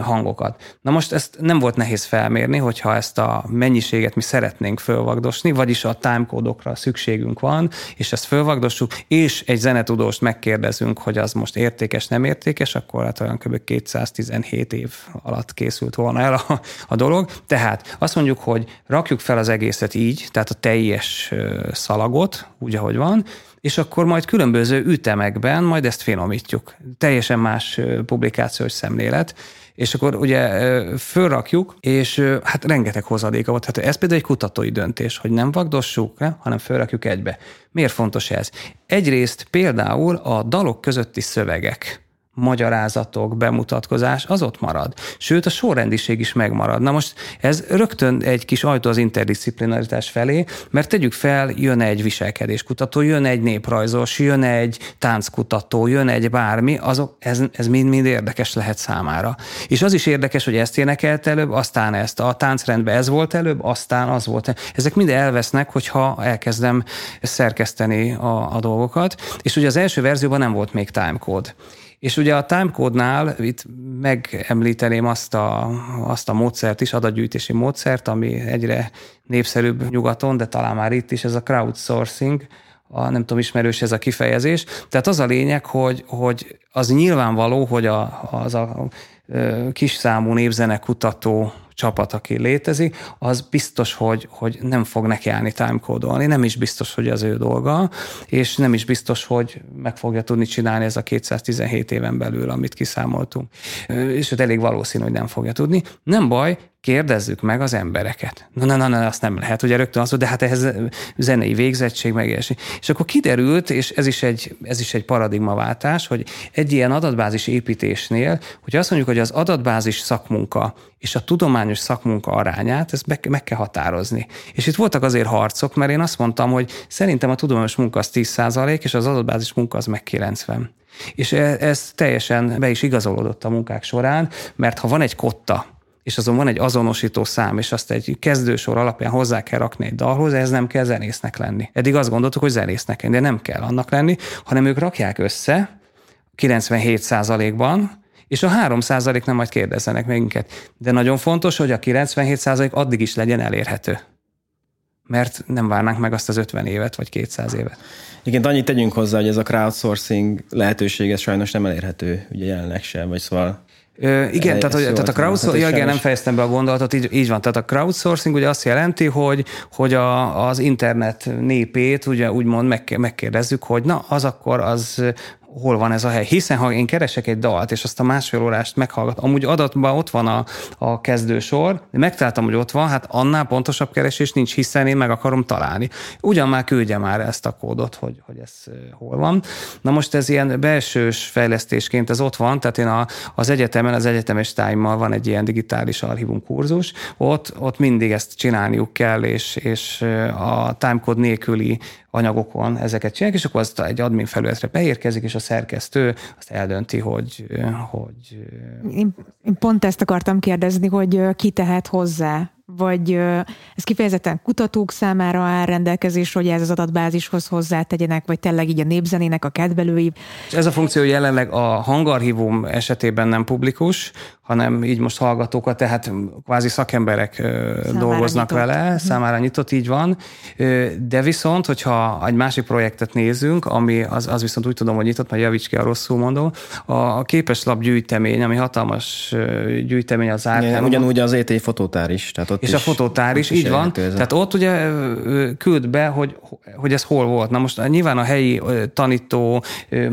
hangokat. Na most ezt nem volt nehéz felmérni, hogyha ezt a mennyiséget mi szeretnénk fölvagdosni, vagyis a timecode-okra szükségünk van, és ezt fölvagdossuk, és egy zenetudóst megkérdezünk, hogy az most értékes, nem értékes, akkor hát olyan kb. 217 év alatt készült volna el a, a dolog. Tehát azt mondjuk, hogy rakjuk fel az egészet így, tehát a teljes szalagot, úgy, ahogy van, és akkor majd különböző ütemekben majd ezt finomítjuk. Teljesen más publikációs szemlélet, és akkor ugye fölrakjuk, és hát rengeteg hozadéka volt. Hát ez például egy kutatói döntés, hogy nem vagdossuk, hanem fölrakjuk egybe. Miért fontos ez? Egyrészt például a dalok közötti szövegek magyarázatok, bemutatkozás, az ott marad. Sőt, a sorrendiség is megmarad. Na most ez rögtön egy kis ajtó az interdisziplinaritás felé, mert tegyük fel, jön egy viselkedéskutató, jön egy néprajzos, jön egy tánckutató, jön egy bármi, azok, ez, ez mind-mind érdekes lehet számára. És az is érdekes, hogy ezt énekelt előbb, aztán ezt. A táncrendben ez volt előbb, aztán az volt. Ezek mind elvesznek, hogyha elkezdem szerkeszteni a, a dolgokat. És ugye az első verzióban nem volt még timecode. És ugye a timecode-nál itt megemlíteném azt a, azt a módszert is, adatgyűjtési módszert, ami egyre népszerűbb nyugaton, de talán már itt is, ez a crowdsourcing, a, nem tudom, ismerős ez a kifejezés. Tehát az a lényeg, hogy, hogy az nyilvánvaló, hogy a, az a kis számú népzenekutató csapat, aki létezik, az biztos, hogy, hogy nem fog nekiállni timecode nem is biztos, hogy az ő dolga, és nem is biztos, hogy meg fogja tudni csinálni ez a 217 éven belül, amit kiszámoltunk. És elég valószínű, hogy nem fogja tudni. Nem baj, kérdezzük meg az embereket. Na, na, na, na azt nem lehet, ugye rögtön az, de hát ehhez zenei végzettség, meg. És akkor kiderült, és ez is egy, ez is egy paradigmaváltás, hogy egy ilyen adatbázis építésnél, hogy azt mondjuk, hogy az adatbázis szakmunka és a tudományos szakmunka arányát, ezt meg, meg kell határozni. És itt voltak azért harcok, mert én azt mondtam, hogy szerintem a tudományos munka az 10% és az adatbázis munka az meg 90. És e, ez teljesen be is igazolódott a munkák során, mert ha van egy kotta, és azon van egy azonosító szám, és azt egy kezdősor alapján hozzá kell rakni egy dalhoz, ez nem kell zenésznek lenni. Eddig azt gondoltuk, hogy zenésznek lenni, de nem kell annak lenni, hanem ők rakják össze 97%-ban, és a 3 nem majd kérdezzenek minket. De nagyon fontos, hogy a 97 addig is legyen elérhető. Mert nem várnánk meg azt az 50 évet, vagy 200 évet. Igen, annyit tegyünk hozzá, hogy ez a crowdsourcing lehetőség ez sajnos nem elérhető, ugye jelenleg sem, vagy szóval Ö, igen, tehát, hogy, tehát a crowdsourcing, ja, igen, nem fejeztem be a gondolatot, így, így van. Tehát a crowdsourcing ugye azt jelenti, hogy, hogy a, az internet népét ugye úgymond megkérdezzük, hogy na, az akkor az hol van ez a hely. Hiszen ha én keresek egy dalt, és azt a másfél órást meghallgat, amúgy adatban ott van a, a kezdősor, megtaláltam, hogy ott van, hát annál pontosabb keresés nincs, hiszen én meg akarom találni. Ugyan már küldje már ezt a kódot, hogy, hogy ez hol van. Na most ez ilyen belsős fejlesztésként ez ott van, tehát én a, az egyetemen, az egyetemes time van egy ilyen digitális archívum kurzus, ott, ott mindig ezt csinálniuk kell, és, és a timecode nélküli anyagokon ezeket csinálják, és akkor az egy admin felületre beérkezik, és a szerkesztő azt eldönti, hogy... hogy én, én pont ezt akartam kérdezni, hogy ki tehet hozzá vagy ez kifejezetten kutatók számára áll rendelkezés, hogy ez az adatbázishoz hozzátegyenek, vagy tényleg így a népzenének a kedvelői. Ez a funkció jelenleg a hangarchívum esetében nem publikus, hanem így most hallgatókat, tehát kvázi szakemberek számára dolgoznak nyitott. vele, mhm. számára nyitott, így van. De viszont, hogyha egy másik projektet nézünk, ami az, az viszont úgy tudom, hogy nyitott, mert javíts ki a rosszul mondom, a képeslap gyűjtemény, ami hatalmas gyűjtemény az árkán. Ugyanúgy az ET fotótár is. Tehát ott és is, a fotótár is, így van. Ez Tehát ott ugye küld be, hogy, hogy ez hol volt. Na most nyilván a helyi tanító,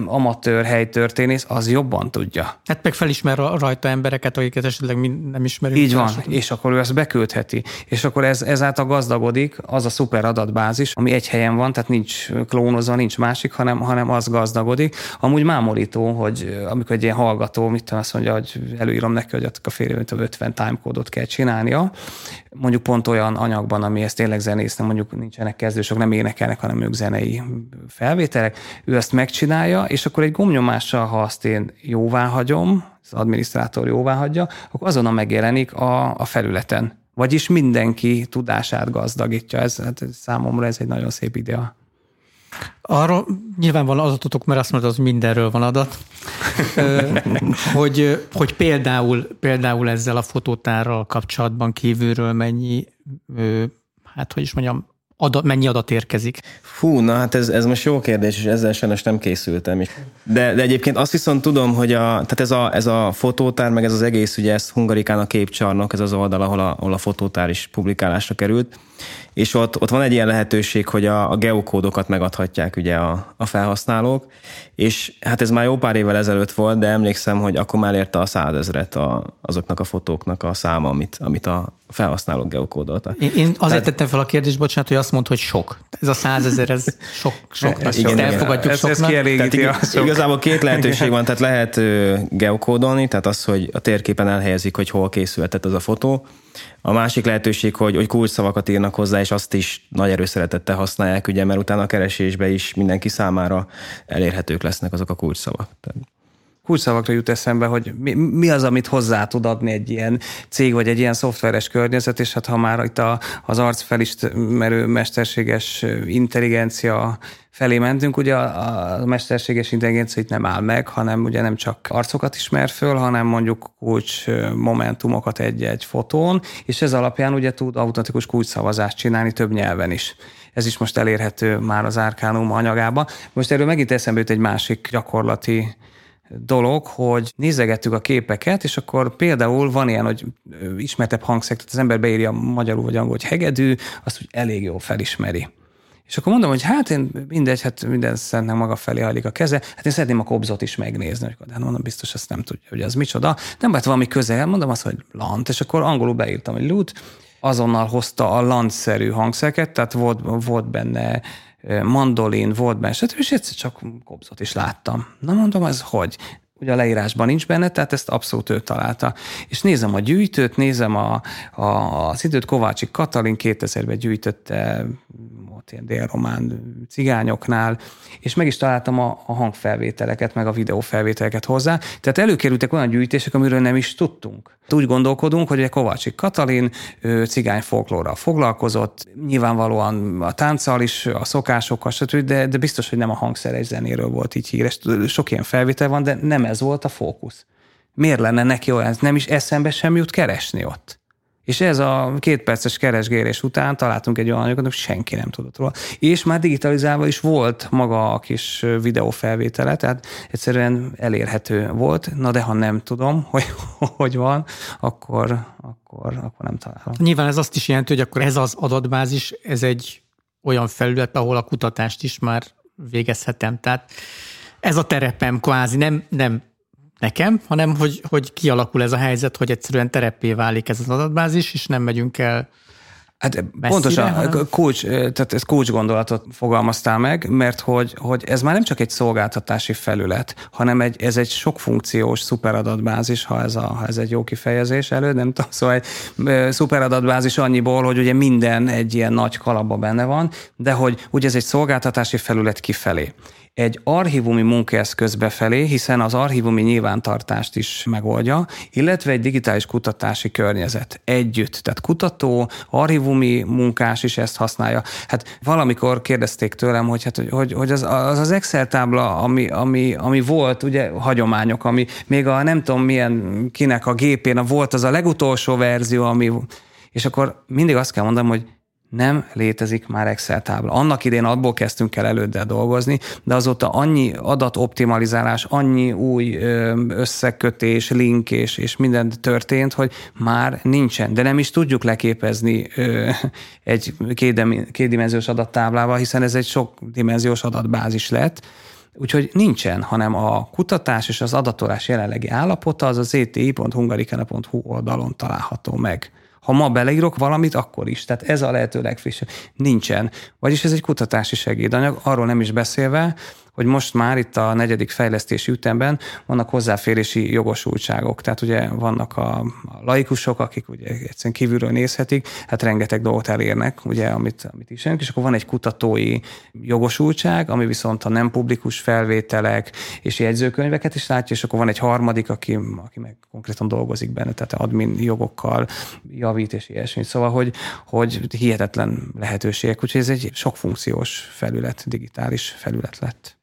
amatőr helytörténész az jobban tudja. Hát meg felismer rajta embereket, akiket esetleg nem ismerünk. Így van, és akkor ő ezt beküldheti. És akkor ez, ezáltal gazdagodik az a szuper adatbázis, ami egy helyen van, tehát nincs klónozva, nincs másik, hanem, hanem az gazdagodik. Amúgy mámorító, hogy amikor egy ilyen hallgató, mit tudom, azt mondja, hogy előírom neki, hogy a férjével 50 timecode-ot kell csinálnia, mondjuk pont olyan anyagban, ami ezt tényleg zenész, nem mondjuk nincsenek kezdősök, nem énekelnek, hanem ők zenei felvételek, ő ezt megcsinálja, és akkor egy gomnyomással, ha azt én jóvá hagyom, az adminisztrátor jóvá hagyja, akkor azonnal megjelenik a, a felületen. Vagyis mindenki tudását gazdagítja. Ez, hát számomra ez egy nagyon szép idea. Arra nyilván van adatotok, mert azt mondod, hogy mindenről van adat, hogy, hogy például, például ezzel a fotótárral kapcsolatban kívülről mennyi, hát hogy is mondjam, adat, mennyi adat érkezik? Fú, na hát ez, ez most jó kérdés, és ezzel sajnos nem készültem. De, de egyébként azt viszont tudom, hogy a, tehát ez, a, ez a fotótár, meg ez az egész, ugye ez Hungarikán a képcsarnok, ez az oldal, ahol a, ahol a fotótár is publikálásra került, és ott, ott van egy ilyen lehetőség, hogy a, a geokódokat megadhatják ugye a, a felhasználók, és hát ez már jó pár évvel ezelőtt volt, de emlékszem, hogy akkor már elérte a százezret a, azoknak a fotóknak a száma, amit, amit a felhasználók geokódoltak. Én, én azért Tehát, tettem fel a kérdést, bocsánat, hogy azt mondta, hogy sok. Ez a százezer, ez sok, sok. Igen, igen, elfogadjuk ez, soknak. Ez tehát sok. Igazából két lehetőség van, tehát lehet geokódolni, tehát az, hogy a térképen elhelyezik, hogy hol készülhetett az a fotó, a másik lehetőség, hogy, hogy kulcsszavakat írnak hozzá, és azt is nagy erőszeretettel használják, ugye, mert utána a keresésbe is mindenki számára elérhetők lesznek azok a kulcsszavak. Kulcsszavakra jut eszembe, hogy mi, mi az, amit hozzá tud adni egy ilyen cég, vagy egy ilyen szoftveres környezet, és hát ha már itt a, az arcfelismerő mesterséges intelligencia felé mentünk, ugye a, a mesterséges intelligencia itt nem áll meg, hanem ugye nem csak arcokat ismer föl, hanem mondjuk kulcs momentumokat egy-egy fotón, és ez alapján ugye tud automatikus kulcsszavazást csinálni több nyelven is. Ez is most elérhető már az Arcanum anyagában. Most erről megint eszembe jut egy másik gyakorlati dolog, hogy nézegettük a képeket, és akkor például van ilyen, hogy ismertebb hangszer, tehát az ember beírja magyarul vagy angol, hogy hegedű, azt úgy elég jól felismeri. És akkor mondom, hogy hát én mindegy, hát minden szerintem maga felé hajlik a keze, hát én szeretném a kobzot is megnézni. De hát mondom, biztos ezt nem tudja, hogy az micsoda. Nem lehet valami közel, mondom azt, hogy lant, és akkor angolul beírtam, hogy lut, azonnal hozta a lantszerű hangszereket, tehát volt, volt benne mandolin, volt benne, stb. és egyszer csak kobzot is láttam. Na mondom, ez hogy? ugye a leírásban nincs benne, tehát ezt abszolút ő találta. És nézem a gyűjtőt, nézem a, a, az időt, Kovácsik Katalin 2000-ben gyűjtötte ott ilyen délromán cigányoknál, és meg is találtam a, a hangfelvételeket, meg a videófelvételeket hozzá. Tehát előkerültek olyan gyűjtések, amiről nem is tudtunk. Úgy gondolkodunk, hogy egy Kovácsik Katalin ő cigány folklórral foglalkozott, nyilvánvalóan a tánccal is, a szokásokkal, stb., de, de biztos, hogy nem a hangszeres zenéről volt így híres. Sok ilyen felvétel van, de nem ez volt a fókusz. Miért lenne neki olyan? Nem is eszembe sem jut keresni ott. És ez a két perces keresgélés után találtunk egy olyan anyagot, hogy senki nem tudott róla. És már digitalizálva is volt maga a kis videófelvétele, tehát egyszerűen elérhető volt. Na de ha nem tudom, hogy hogy van, akkor, akkor, akkor nem találom. Nyilván ez azt is jelenti, hogy akkor ez az adatbázis, ez egy olyan felület, ahol a kutatást is már végezhetem. Tehát ez a terepem kvázi, nem, nem nekem, hanem hogy, hogy kialakul ez a helyzet, hogy egyszerűen terepé válik ez az adatbázis, és nem megyünk el Hát messzire, pontosan, hanem... kulcs, tehát ez kulcs gondolatot fogalmaztál meg, mert hogy, hogy ez már nem csak egy szolgáltatási felület, hanem egy, ez egy sokfunkciós szuperadatbázis, ha ez, a, ha ez egy jó kifejezés. Elő, nem tudom, szóval egy szuperadatbázis annyiból, hogy ugye minden egy ilyen nagy kalapba benne van, de hogy ugye ez egy szolgáltatási felület kifelé egy archívumi munkaeszköz befelé, hiszen az archívumi nyilvántartást is megoldja, illetve egy digitális kutatási környezet együtt. Tehát kutató, archívumi munkás is ezt használja. Hát valamikor kérdezték tőlem, hogy, hát, hogy, hogy az, az, az Excel tábla, ami, ami, ami volt, ugye hagyományok, ami még a nem tudom milyen kinek a gépén volt az a legutolsó verzió, ami és akkor mindig azt kell mondanom, hogy nem létezik már Excel tábla. Annak idén abból kezdtünk el előddel dolgozni, de azóta annyi adatoptimalizálás, annyi új összekötés, link és, és minden történt, hogy már nincsen. De nem is tudjuk leképezni egy kétdimenziós adattáblával, hiszen ez egy sokdimenziós adatbázis lett, Úgyhogy nincsen, hanem a kutatás és az adatolás jelenlegi állapota az az eti.hungarikana.hu oldalon található meg. Ha ma beleírok valamit, akkor is. Tehát ez a lehető legfrissebb. Nincsen. Vagyis ez egy kutatási segédanyag, arról nem is beszélve, hogy most már itt a negyedik fejlesztési ütemben vannak hozzáférési jogosultságok. Tehát ugye vannak a, laikusok, akik ugye egyszerűen kívülről nézhetik, hát rengeteg dolgot elérnek, ugye, amit, amit is és akkor van egy kutatói jogosultság, ami viszont a nem publikus felvételek és jegyzőkönyveket is látja, és akkor van egy harmadik, aki, aki meg konkrétan dolgozik benne, tehát admin jogokkal javít és ilyesmi. Szóval, hogy, hogy hihetetlen lehetőségek, úgyhogy ez egy sokfunkciós felület, digitális felület lett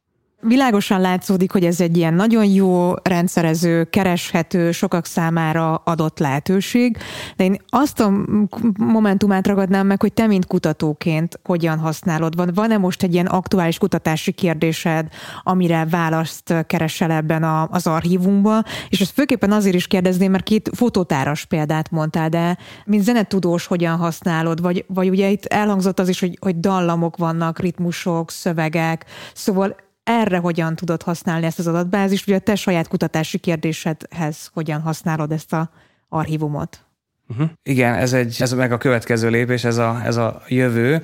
világosan látszódik, hogy ez egy ilyen nagyon jó, rendszerező, kereshető, sokak számára adott lehetőség, de én azt a momentumát ragadnám meg, hogy te, mint kutatóként hogyan használod. Van, van-e most egy ilyen aktuális kutatási kérdésed, amire választ keresel ebben a, az archívumban, és ezt főképpen azért is kérdezném, mert két fotótáras példát mondtál, de mint zenetudós hogyan használod, vagy, vagy ugye itt elhangzott az is, hogy, hogy dallamok vannak, ritmusok, szövegek, szóval erre hogyan tudod használni ezt az adatbázist, vagy a te saját kutatási kérdésedhez hogyan használod ezt a archívumot? Uh-huh. Igen, ez, egy, ez meg a következő lépés, ez a, ez a jövő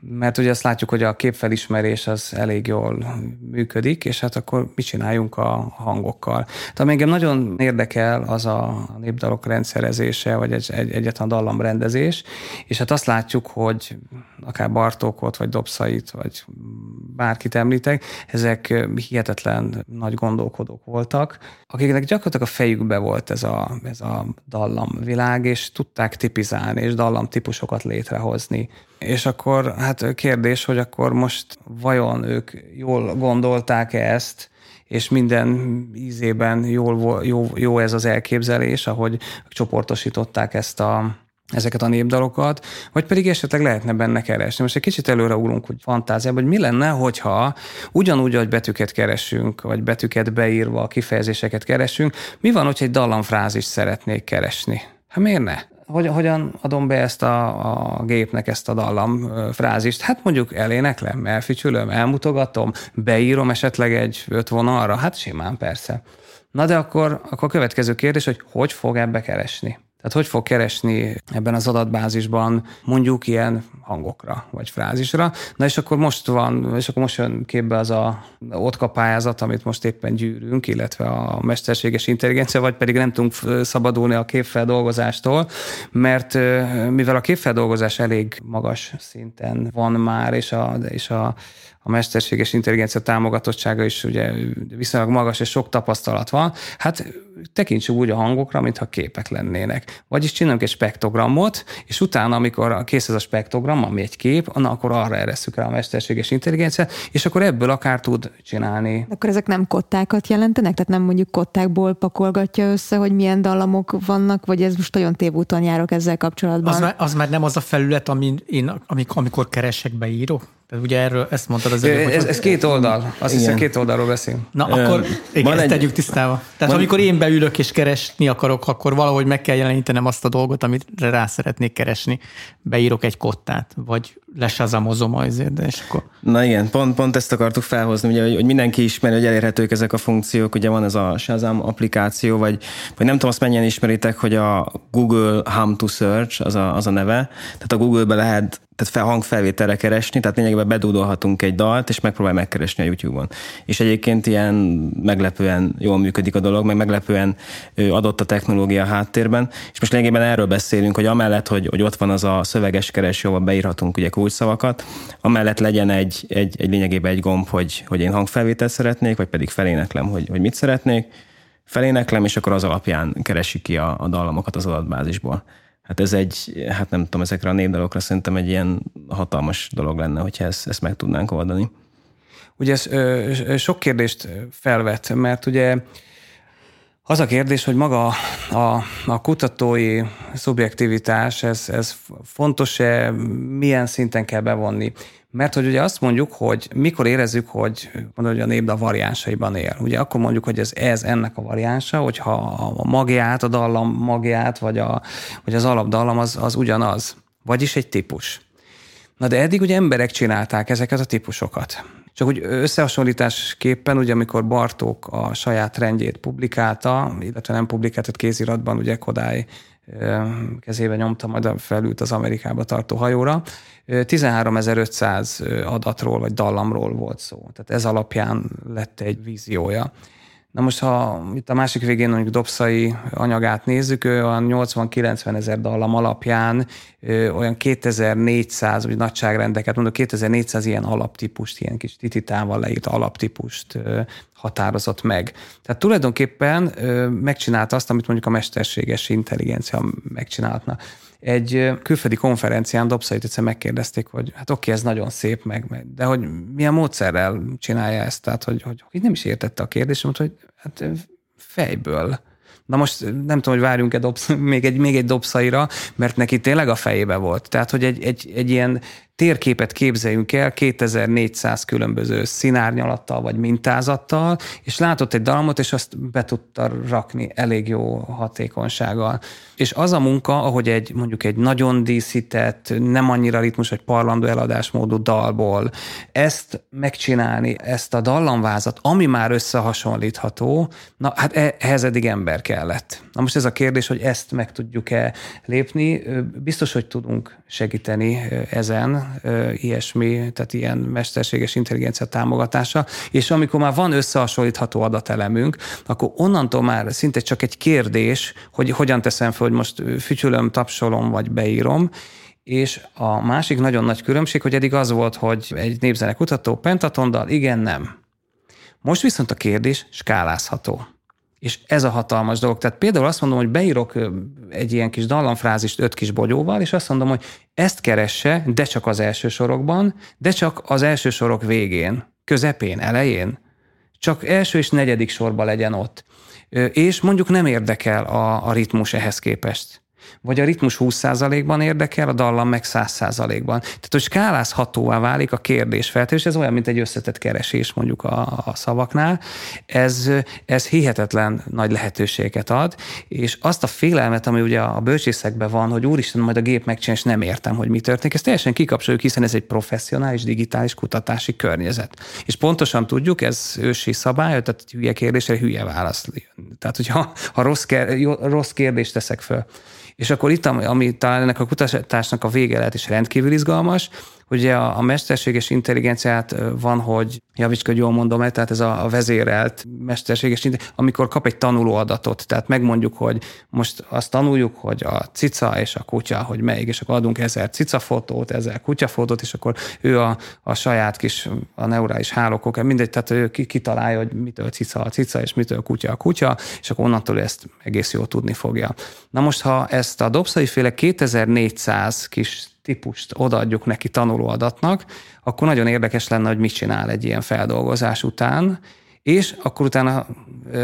mert ugye azt látjuk, hogy a képfelismerés az elég jól működik, és hát akkor mit csináljunk a hangokkal. Tehát engem nagyon érdekel az a népdalok rendszerezése, vagy egy, egy, egyetlen dallamrendezés, és hát azt látjuk, hogy akár Bartókot, vagy Dobszait, vagy bárkit említek, ezek hihetetlen nagy gondolkodók voltak, akiknek gyakorlatilag a fejükbe volt ez a, ez a dallamvilág, és tudták tipizálni, és dallamtípusokat létrehozni. És akkor hát kérdés, hogy akkor most vajon ők jól gondolták-e ezt, és minden ízében jól, jó, jó ez az elképzelés, ahogy csoportosították ezt a, ezeket a népdalokat, vagy pedig esetleg lehetne benne keresni. Most egy kicsit előre ugrunk hogy fantáziában, hogy mi lenne, hogyha ugyanúgy, hogy betűket keresünk, vagy betűket beírva, kifejezéseket keresünk, mi van, hogyha egy dallamfrázist szeretnék keresni? Hát miért ne? Hogy, hogyan adom be ezt a, a gépnek ezt a dallam frázist? Hát mondjuk eléneklem, elfütyülöm, elmutogatom, beírom esetleg egy öt vonalra? Hát simán persze. Na de akkor, akkor a következő kérdés, hogy hogy fog ebbe keresni? Tehát hogy fog keresni ebben az adatbázisban mondjuk ilyen hangokra, vagy frázisra. Na és akkor most van, és akkor most jön képbe az a OTKA pályázat, amit most éppen gyűrünk, illetve a mesterséges intelligencia, vagy pedig nem tudunk szabadulni a képfeldolgozástól, mert mivel a képfeldolgozás elég magas szinten van már, és a, és a a mesterséges intelligencia támogatottsága is ugye viszonylag magas, és sok tapasztalat van, hát tekintsük úgy a hangokra, mintha képek lennének. Vagyis csinálunk egy spektogramot, és utána, amikor kész ez a spektrogram, ami egy kép, na, akkor arra eresszük rá a mesterséges intelligenciát, és akkor ebből akár tud csinálni. De akkor ezek nem kottákat jelentenek? Tehát nem mondjuk kottákból pakolgatja össze, hogy milyen dallamok vannak, vagy ez most olyan tévúton járok ezzel kapcsolatban? Az már, az már nem az a felület, amin én, amikor keresek, beírok? Tehát ugye erről ezt mondtad az előbb. Ez, ez két oldal. Azt hiszem két oldalról beszélünk. Na akkor igen, ezt egy, tegyük tisztába. Tehát van, amikor én beülök és keresni akarok, akkor valahogy meg kell jelenítenem azt a dolgot, amit rá szeretnék keresni. Beírok egy kottát, vagy lesazamozom azért, de és akkor... Na igen, pont, pont ezt akartuk felhozni, ugye, hogy, hogy mindenki ismeri, hogy elérhetők ezek a funkciók, ugye van ez a Shazam applikáció, vagy, vagy nem tudom, azt mennyien ismeritek, hogy a Google Hum to Search, az a, az a neve, tehát a Google-be lehet tehát fel, hangfelvételre keresni, tehát lényegében bedúdolhatunk egy dalt, és megpróbál megkeresni a YouTube-on. És egyébként ilyen meglepően jól működik a dolog, meg meglepően adott a technológia a háttérben. És most lényegében erről beszélünk, hogy amellett, hogy, hogy ott van az a szöveges kereső, ahol beírhatunk ugye kulcsszavakat, amellett legyen egy, egy, egy lényegében egy gomb, hogy, hogy én hangfelvételt szeretnék, vagy pedig feléneklem, hogy, hogy mit szeretnék, feléneklem, és akkor az alapján keresi ki a, a dallamokat az adatbázisból. Hát ez egy, hát nem tudom, ezekre a népdalokra szerintem egy ilyen hatalmas dolog lenne, hogyha ezt, ezt meg tudnánk oldani. Ugye ez ö, sok kérdést felvet, mert ugye az a kérdés, hogy maga a, a kutatói szubjektivitás, ez, ez fontos-e, milyen szinten kell bevonni. Mert hogy ugye azt mondjuk, hogy mikor érezzük, hogy, mondod, hogy a népdal variánsaiban él. Ugye akkor mondjuk, hogy ez, ez ennek a variánsa, hogyha a magját, a dallam magját, vagy, a, vagy az alapdallam az, az ugyanaz. Vagyis egy típus. Na de eddig ugye emberek csinálták ezeket a típusokat. Csak úgy összehasonlításképpen, ugye amikor Bartók a saját rendjét publikálta, illetve nem publikáltat kéziratban, ugye Kodály kezébe nyomta, majd felült az Amerikába tartó hajóra. 13.500 adatról vagy dallamról volt szó. Tehát ez alapján lett egy víziója. Na most, ha itt a másik végén mondjuk Dobszai anyagát nézzük, ő olyan 80-90 ezer dallam alapján ö, olyan 2400, vagy nagyságrendeket, mondok 2400 ilyen alaptípust, ilyen kis tititával leírt alaptípust ö, határozott meg. Tehát tulajdonképpen ö, megcsinálta azt, amit mondjuk a mesterséges intelligencia megcsinálhatna egy külföldi konferencián Dobszait egyszer megkérdezték, hogy hát oké, ez nagyon szép, meg, de hogy milyen módszerrel csinálja ezt, tehát hogy, hogy, hogy nem is értette a kérdésemet, hogy hát fejből. Na most nem tudom, hogy várjunk-e dobsz, még, egy, még egy dobszaira, mert neki tényleg a fejébe volt. Tehát, hogy egy, egy, egy ilyen térképet képzeljünk el 2400 különböző színárnyalattal vagy mintázattal, és látott egy dalmot, és azt be tudta rakni elég jó hatékonysággal. És az a munka, ahogy egy mondjuk egy nagyon díszített, nem annyira ritmus, vagy parlandó eladásmódú dalból ezt megcsinálni, ezt a dallamvázat, ami már összehasonlítható, na hát e, ehhez eddig ember kellett. Na most ez a kérdés, hogy ezt meg tudjuk-e lépni, biztos, hogy tudunk segíteni ezen, ilyesmi, tehát ilyen mesterséges intelligencia támogatása, és amikor már van összehasonlítható adatelemünk, akkor onnantól már szinte csak egy kérdés, hogy hogyan teszem fel, hogy most fütyülöm, tapsolom, vagy beírom, és a másik nagyon nagy különbség, hogy eddig az volt, hogy egy népzenekutató pentatondal, igen, nem. Most viszont a kérdés skálázható. És ez a hatalmas dolog. Tehát például azt mondom, hogy beírok egy ilyen kis dallamfrázist öt kis bogyóval, és azt mondom, hogy ezt keresse, de csak az első sorokban, de csak az első sorok végén, közepén, elején. Csak első és negyedik sorba legyen ott. És mondjuk nem érdekel a, a ritmus ehhez képest. Vagy a ritmus 20%-ban érdekel, a dallam meg 100%-ban. Tehát, hogy skálázhatóvá válik a kérdés feltevés, ez olyan, mint egy összetett keresés mondjuk a, a szavaknál. Ez, ez hihetetlen nagy lehetőséget ad, és azt a félelmet, ami ugye a bölcsészekben van, hogy úristen, majd a gép megcsinál, és nem értem, hogy mi történik, ezt teljesen kikapcsoljuk, hiszen ez egy professzionális digitális kutatási környezet. És pontosan tudjuk, ez ősi szabály, tehát hülye kérdésre hülye válasz. Tehát, hogyha ha rossz, rossz kérdést teszek föl, és akkor itt, ami talán ennek a kutatásnak a vége lehet is rendkívül izgalmas, Ugye a, a mesterséges intelligenciát van, hogy javíts, hogy jól mondom el, tehát ez a, a vezérelt mesterséges intelligencia, amikor kap egy tanuló adatot, tehát megmondjuk, hogy most azt tanuljuk, hogy a cica és a kutya, hogy melyik, és akkor adunk ezer cica fotót, ezer kutya fotót, és akkor ő a, a saját kis a neurális hálókok, mindegy, tehát ő kitalálja, hogy mitől cica a cica, és mitől kutya a kutya, és akkor onnantól ezt egész jól tudni fogja. Na most, ha ezt a dobszai féle 2400 kis típust odaadjuk neki tanulóadatnak, akkor nagyon érdekes lenne, hogy mit csinál egy ilyen feldolgozás után, és akkor utána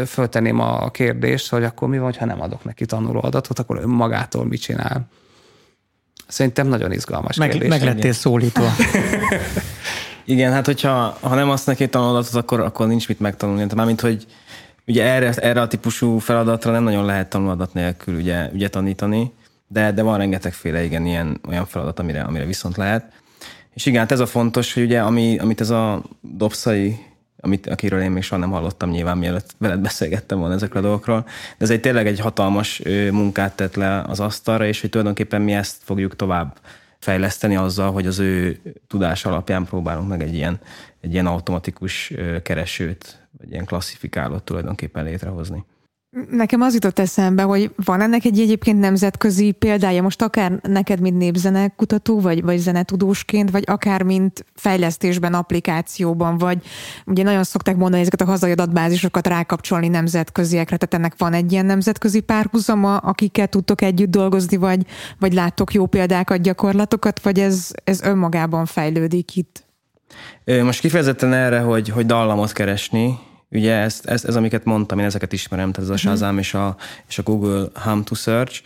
föltenném a kérdést, hogy akkor mi van, ha nem adok neki tanulóadatot, akkor magától mit csinál. Szerintem nagyon izgalmas meg, kérdés. Meg lettél szólítva. Igen, hát hogyha ha nem azt neki tanuladatot, akkor, akkor nincs mit megtanulni. Tehát mármint, hogy ugye erre, erre a típusú feladatra nem nagyon lehet tanuladat nélkül ugye, ugye tanítani de, de van rengetegféle igen ilyen olyan feladat, amire, amire viszont lehet. És igen, hát ez a fontos, hogy ugye ami, amit ez a dobszai, amit, akiről én még soha nem hallottam nyilván, mielőtt veled beszélgettem volna ezekről a dolgokról, de ez egy tényleg egy hatalmas munkát tett le az asztalra, és hogy tulajdonképpen mi ezt fogjuk tovább fejleszteni azzal, hogy az ő tudás alapján próbálunk meg egy ilyen, egy ilyen automatikus keresőt, vagy ilyen klasszifikálót tulajdonképpen létrehozni. Nekem az jutott eszembe, hogy van ennek egy egyébként nemzetközi példája, most akár neked, mint népzenekutató, vagy, vagy zenetudósként, vagy akár mint fejlesztésben, applikációban, vagy ugye nagyon szokták mondani ezeket a hazai adatbázisokat rákapcsolni nemzetköziekre, tehát ennek van egy ilyen nemzetközi párhuzama, akikkel tudtok együtt dolgozni, vagy, vagy láttok jó példákat, gyakorlatokat, vagy ez, ez önmagában fejlődik itt? Most kifejezetten erre, hogy, hogy dallamot keresni, Ugye ez, ez, ez, amiket mondtam, én ezeket ismerem, tehát ez a mhm. Shazam és a, és a Google Hum to Search.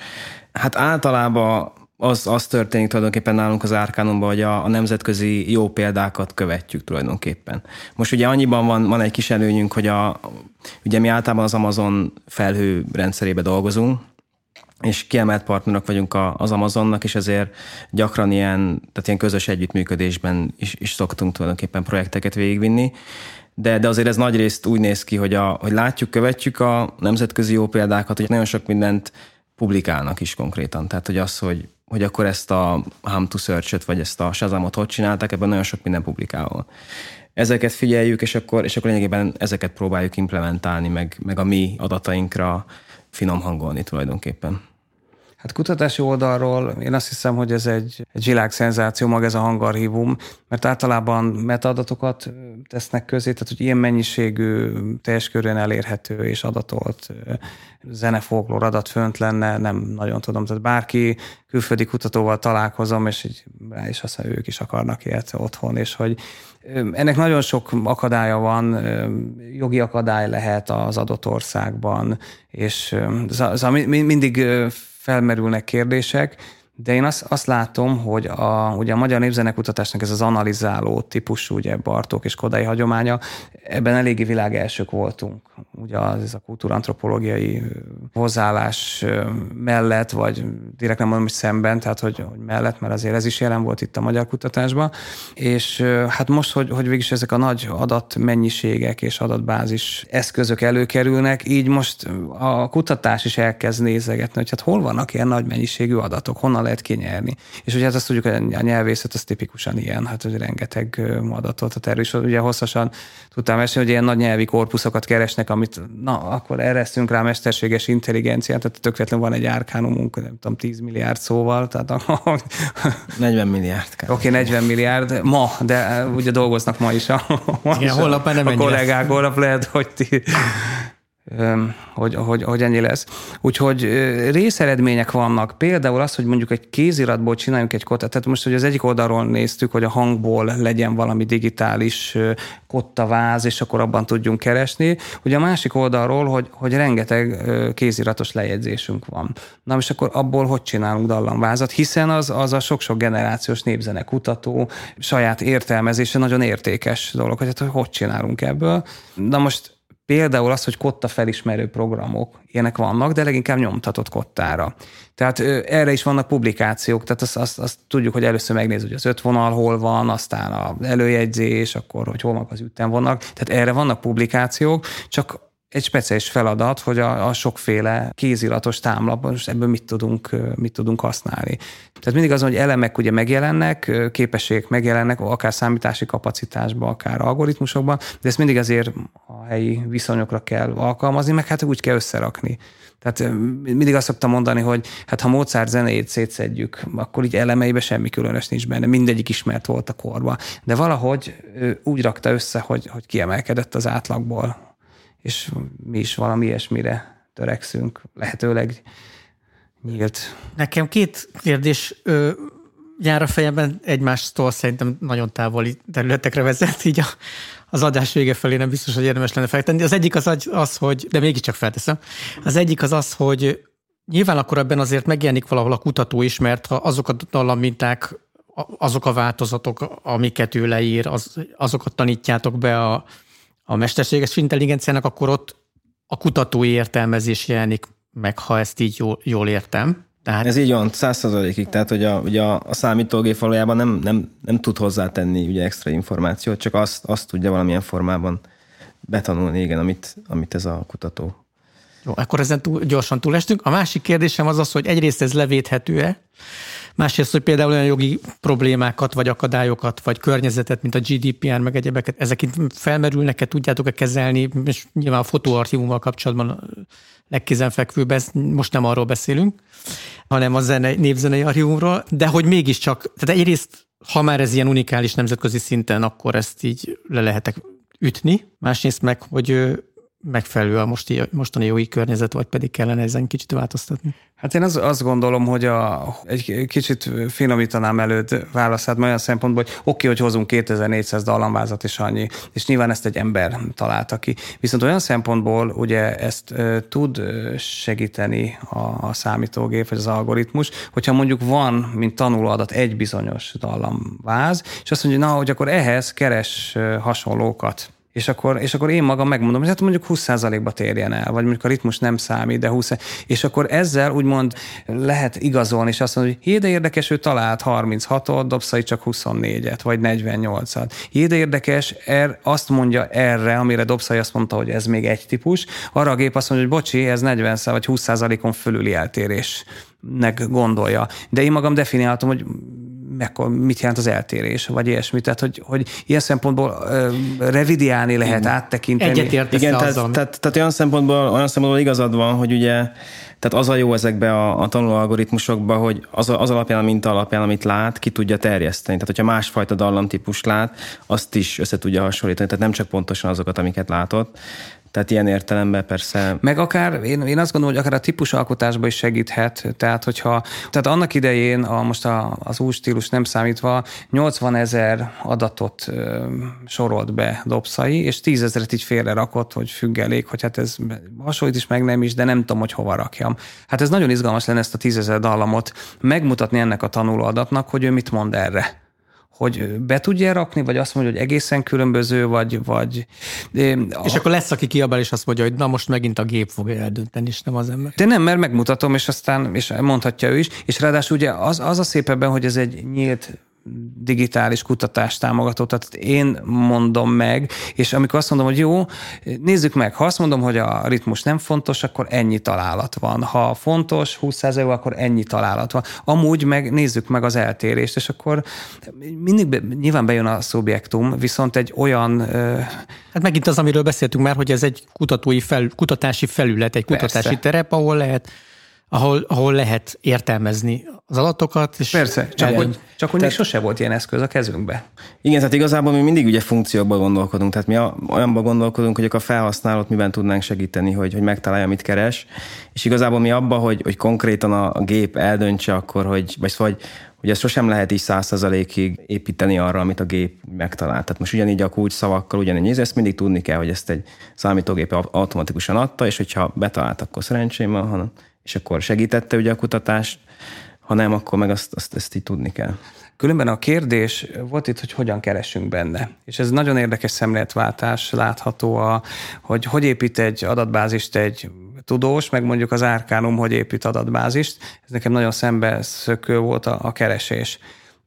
Hát általában az, az történik tulajdonképpen nálunk az Árkánumban, hogy a, a nemzetközi jó példákat követjük tulajdonképpen. Most ugye annyiban van, van egy kis előnyünk, hogy a, ugye mi általában az Amazon felhő rendszerébe dolgozunk, és kiemelt partnerok vagyunk az Amazonnak, és ezért gyakran ilyen, tehát ilyen közös együttműködésben is, is szoktunk tulajdonképpen projekteket végigvinni de, de azért ez nagy részt úgy néz ki, hogy, a, hogy látjuk, követjük a nemzetközi jó példákat, hogy nagyon sok mindent publikálnak is konkrétan. Tehát, hogy az, hogy, hogy akkor ezt a Hum to search vagy ezt a Shazamot hogy csinálták, ebben nagyon sok minden publikálva. Ezeket figyeljük, és akkor, és akkor lényegében ezeket próbáljuk implementálni, meg, meg a mi adatainkra finom hangolni tulajdonképpen. Hát kutatási oldalról én azt hiszem, hogy ez egy, egy világszenzáció maga ez a hangarchívum, mert általában metadatokat tesznek közé, tehát hogy ilyen mennyiségű, teljes körűen elérhető és adatolt zenefolklór adat fönt lenne, nem nagyon tudom. Tehát bárki külföldi kutatóval találkozom, és így és azt mondja, ők is akarnak ilyet otthon, és hogy ennek nagyon sok akadálya van, jogi akadály lehet az adott országban, és mindig felmerülnek kérdések, de én azt, azt látom, hogy a, ugye a magyar népzenekutatásnak ez az analizáló típusú, ugye Bartók és Kodai hagyománya, ebben eléggé világ voltunk. Ugye az, ez a kultúrantropológiai hozzáállás mellett, vagy direkt nem mondom, hogy szemben, tehát hogy, hogy mellett, mert azért ez is jelen volt itt a magyar kutatásban. És hát most, hogy, hogy végig ezek a nagy adatmennyiségek és adatbázis eszközök előkerülnek, így most a kutatás is elkezd nézegetni, hogy hát hol vannak ilyen nagy mennyiségű adatok, honnan lehet kinyerni. És ugye hát azt tudjuk, hogy a nyelvészet az tipikusan ilyen, hát hogy rengeteg adatot, hát erről is ugye hosszasan tudtam mesélni, hogy ilyen nagy nyelvi korpuszokat keresnek, amit na, akkor eresztünk rá mesterséges intelligenciát, tehát tökéletlen van egy árkánumunk, nem tudom, 10 milliárd szóval, tehát a, 40 milliárd. Oké, okay, 40 milliárd ma, de ugye dolgoznak ma is a, ma Igen, is holnap a, nem a kollégák, holnap lehet, hogy ti, hogy, hogy, hogy ennyi lesz. Úgyhogy részeredmények vannak. Például az, hogy mondjuk egy kéziratból csináljunk egy kottát. Tehát most, hogy az egyik oldalról néztük, hogy a hangból legyen valami digitális kottaváz, és akkor abban tudjunk keresni. Ugye a másik oldalról, hogy, hogy rengeteg kéziratos lejegyzésünk van. Na és akkor abból hogy csinálunk dallamvázat? Hiszen az, az a sok-sok generációs népzene kutató saját értelmezése nagyon értékes dolog, hogy hát, hogy, hogy csinálunk ebből. Na most Például az, hogy kotta felismerő programok, ilyenek vannak, de leginkább nyomtatott kottára. Tehát erre is vannak publikációk, tehát azt, azt, azt tudjuk, hogy először megnézzük, hogy az öt vonal hol van, aztán az előjegyzés, akkor hogy hol vannak az ütemvonalak. Tehát erre vannak publikációk, csak egy speciális feladat, hogy a, a sokféle kéziratos támlapban most ebből mit tudunk, mit tudunk használni. Tehát mindig az, hogy elemek ugye megjelennek, képességek megjelennek, akár számítási kapacitásban, akár algoritmusokban, de ezt mindig azért a helyi viszonyokra kell alkalmazni, meg hát úgy kell összerakni. Tehát mindig azt szoktam mondani, hogy hát ha Mozart zenéjét szétszedjük, akkor így elemeibe semmi különös nincs benne, mindegyik ismert volt a korban. De valahogy úgy rakta össze, hogy, hogy kiemelkedett az átlagból és mi is valami ilyesmire törekszünk, lehetőleg nyílt. Nekem két kérdés ö, jár a fejemben egymástól szerintem nagyon távoli területekre vezet, így a, az adás vége felé nem biztos, hogy érdemes lenne feltenni. Az egyik az, az, hogy, de mégiscsak felteszem, az egyik az az, hogy nyilván akkor ebben azért megjelenik valahol a kutató is, mert ha azok a dallamminták, azok a változatok, amiket ő leír, az, azokat tanítjátok be a, a mesterséges intelligenciának, akkor ott a kutatói értelmezés jelenik meg, ha ezt így jól, jól értem. Tehát... Ez így van, százszerzalékig. Tehát, hogy a, ugye a, a számítógép valójában nem, nem, nem tud hozzátenni ugye extra információt, csak azt, azt tudja valamilyen formában betanulni, igen, amit, amit ez a kutató. Jó, akkor ezen túl, gyorsan túlestünk. A másik kérdésem az az, hogy egyrészt ez levéthető-e, Másrészt, hogy például olyan jogi problémákat, vagy akadályokat, vagy környezetet, mint a GDPR, meg egyebeket, ezek itt felmerülnek-e, tudjátok-e kezelni, és nyilván a fotóarchívummal kapcsolatban legkézenfekvőbb, ez most nem arról beszélünk, hanem a zene, népzenei archívumról, de hogy mégiscsak, tehát egyrészt, ha már ez ilyen unikális nemzetközi szinten, akkor ezt így le lehetek ütni, másrészt meg, hogy megfelelő a mosti, mostani jogi környezet, vagy pedig kellene ezen kicsit változtatni? Hát én az, azt gondolom, hogy a, egy kicsit finomítanám előtt válaszát, olyan szempontból, hogy oké, hogy hozunk 2400 dallamvázat és annyi, és nyilván ezt egy ember találta ki. Viszont olyan szempontból ugye ezt e, tud segíteni a, a számítógép, vagy az algoritmus, hogyha mondjuk van, mint tanulóadat egy bizonyos dallamváz, és azt mondja, na, hogy akkor ehhez keres hasonlókat és akkor, és akkor én magam megmondom, hogy hát mondjuk 20%-ba térjen el, vagy mondjuk a ritmus nem számít, de 20 és akkor ezzel úgymond lehet igazolni, és azt mondani, hogy hé, de érdekes, ő talált 36-ot, Dobszai csak 24-et, vagy 48-at. Hé, de érdekes, er, azt mondja erre, amire Dobszai azt mondta, hogy ez még egy típus, arra a gép azt mondja, hogy bocsi, ez 40% vagy 20%-on fölüli eltérésnek gondolja. De én magam definiáltam, hogy mekkor, mit jelent az eltérés, vagy ilyesmi. Tehát, hogy, hogy ilyen szempontból revidiálni lehet, Igen. áttekinteni. Egyetértesz Igen, tehát, tehát, tehát, tehát, olyan szempontból, olyan szempontból igazad van, hogy ugye tehát az a jó ezekbe a, a tanuló algoritmusokba, hogy az, az alapján, a minta alapján, amit lát, ki tudja terjeszteni. Tehát, hogyha másfajta dallamtípust lát, azt is össze tudja hasonlítani. Tehát nem csak pontosan azokat, amiket látott. Tehát ilyen értelemben persze. Meg akár, én, én azt gondolom, hogy akár a típusalkotásban is segíthet. Tehát, hogyha, tehát annak idején, a, most a, az új stílus nem számítva, 80 ezer adatot ö, sorolt be Dobszai, és 10 ezeret így félre rakott, hogy függelék, hogy hát ez hasonlít is, meg nem is, de nem tudom, hogy hova rakjam. Hát ez nagyon izgalmas lenne ezt a 10 ezer dallamot megmutatni ennek a tanulóadatnak, hogy ő mit mond erre hogy be tudja rakni, vagy azt mondja, hogy egészen különböző, vagy... vagy és a... akkor lesz, aki kiabál, és azt mondja, hogy na most megint a gép fogja eldönteni, és nem az ember. De nem, mert megmutatom, és aztán és mondhatja ő is, és ráadásul ugye az, az a szép ebben, hogy ez egy nyílt digitális kutatást támogató, tehát én mondom meg, és amikor azt mondom, hogy jó, nézzük meg, ha azt mondom, hogy a ritmus nem fontos, akkor ennyi találat van. Ha fontos, 20%, akkor ennyi találat van. Amúgy meg nézzük meg az eltérést, és akkor mindig be, nyilván bejön a szubjektum, viszont egy olyan... Hát megint az, amiről beszéltünk már, hogy ez egy kutatói fel, kutatási felület, egy kutatási Persze. terep, ahol lehet ahol, ahol lehet értelmezni az adatokat. És Persze, csak hogy, csak hogy még sose volt ilyen eszköz a kezünkbe. Igen, tehát igazából mi mindig ugye funkciókban gondolkodunk, tehát mi olyanban gondolkodunk, hogy a felhasználót miben tudnánk segíteni, hogy, hogy megtalálja, mit keres, és igazából mi abba, hogy, hogy konkrétan a, a gép eldöntse akkor, hogy, vagy szóval, hogy, hogy ezt sosem lehet így százszerzalékig építeni arra, amit a gép megtalált. Tehát most ugyanígy a kulcs szavakkal ugyanígy, ezt mindig tudni kell, hogy ezt egy számítógép automatikusan adta, és hogyha betalált, akkor szerencsém van, hanem, és akkor segítette ugye a kutatást, ha nem, akkor meg azt, azt ezt így tudni kell. Különben a kérdés volt itt, hogy hogyan keresünk benne. És ez nagyon érdekes szemléletváltás látható, a, hogy hogy épít egy adatbázist egy tudós, meg mondjuk az Arcanum, hogy épít adatbázist. Ez nekem nagyon szembeszökő volt a, a keresés.